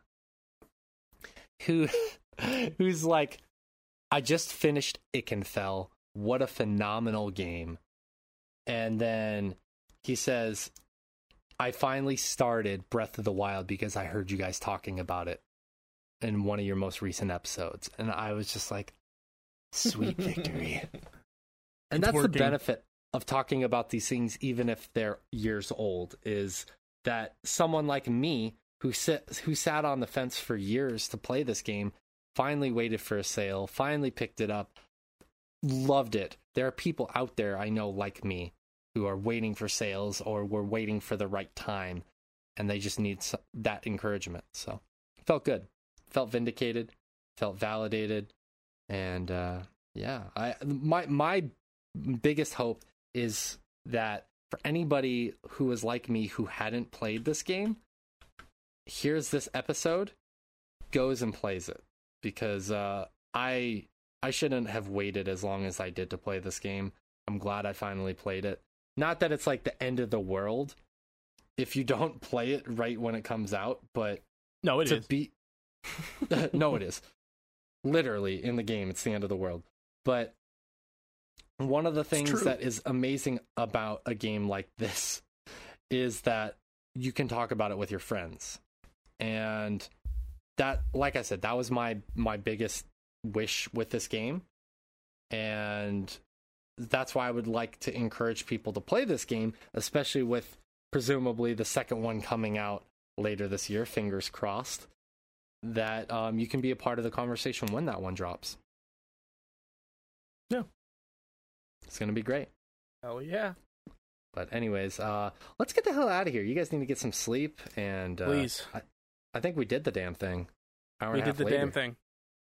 who <laughs> who's like, I just finished Ikenfell. What a phenomenal game. And then he says, I finally started Breath of the Wild because I heard you guys talking about it in one of your most recent episodes. And I was just like, sweet <laughs> victory. and It's that's working. the benefit of talking about these things, even if they're years old, is that someone like me who sit, who sat on the fence for years to play this game finally waited for a sale, finally picked it up, loved it. There are people out there I know like me who are waiting for sales or were waiting for the right time and they just need that encouragement. So, felt good. Felt vindicated, felt validated and uh yeah, I my my biggest hope is that for anybody who is like me who hadn't played this game, here's this episode, goes and plays it because uh, I I shouldn't have waited as long as I did to play this game. I'm glad I finally played it. Not that it's like the end of the world if you don't <laughs> play it right when it comes out, but No, it to is. be <laughs> no, it is literally in the game. It's the end of the world, but one of the things that is amazing about a game like this is that you can talk about it with your friends and that like i said that was my my biggest wish with this game and that's why i would like to encourage people to play this game especially with presumably the second one coming out later this year fingers crossed that um, you can be a part of the conversation when that one drops Yeah. it's gonna be great Hell yeah. but anyways, uh, let's get the hell out of here. You guys need to get some sleep, and uh, Please. I, I think we did the damn thing. hour We and did half the later. damn thing.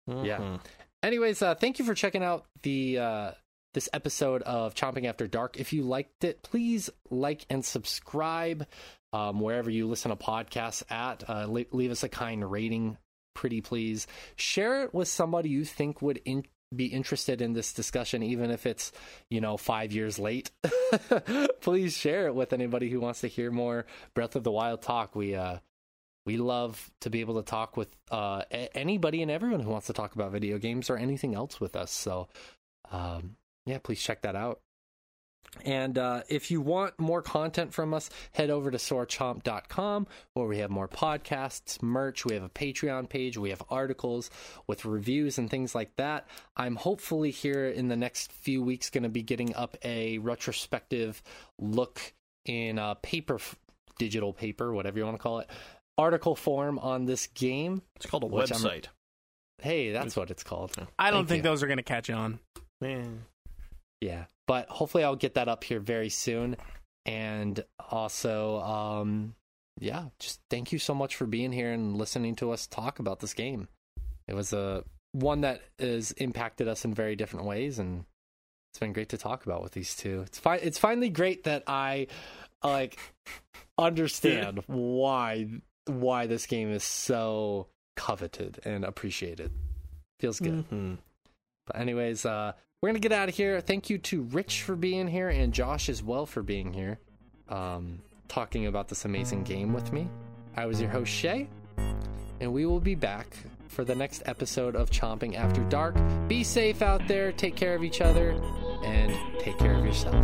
Yeah. Mhm. Anyways, uh, thank you for checking out the uh, this episode of Chomping After Dark. If you liked it, please like and subscribe um, wherever you listen to podcasts at. Uh, le- leave us a kind rating, pretty please. Share it with somebody you think would in- be interested in this discussion, even if it's you know five years late. <laughs> please share it with anybody who wants to hear more Breath of the Wild talk. We uh, we love to be able to talk with uh, anybody and everyone who wants to talk about video games or anything else with us. So, um, yeah, please check that out. And uh, if you want more content from us, head over to sorechomp.com where we have more podcasts, merch. We have a Patreon page. We have articles with reviews and things like that. I'm hopefully here in the next few weeks going to be getting up a retrospective look in uh, paper, digital paper, whatever you want to call it, article form on this game. It's called a Which I'm- website. Hey, that's what it's called. I don't Thank think you. those are going to catch on. Yeah, but hopefully I'll get that up here very soon. And also, um, yeah, just thank you so much for being here and listening to us talk about this game. It was a one that has impacted us in very different ways, and it's been great to talk about with these two. It's fi- It's finally great that I like understand <laughs> why why this game is so coveted and appreciated. Feels good. Mhm. But anyways, uh, we're gonna get out of here. Thank you to Rich for being here and Josh as well for being here, um, talking about this amazing game with me. I was your host Shay, and we will be back for the next episode of Chomping After Dark. Be safe out there. Take care of each other, and take care of yourself.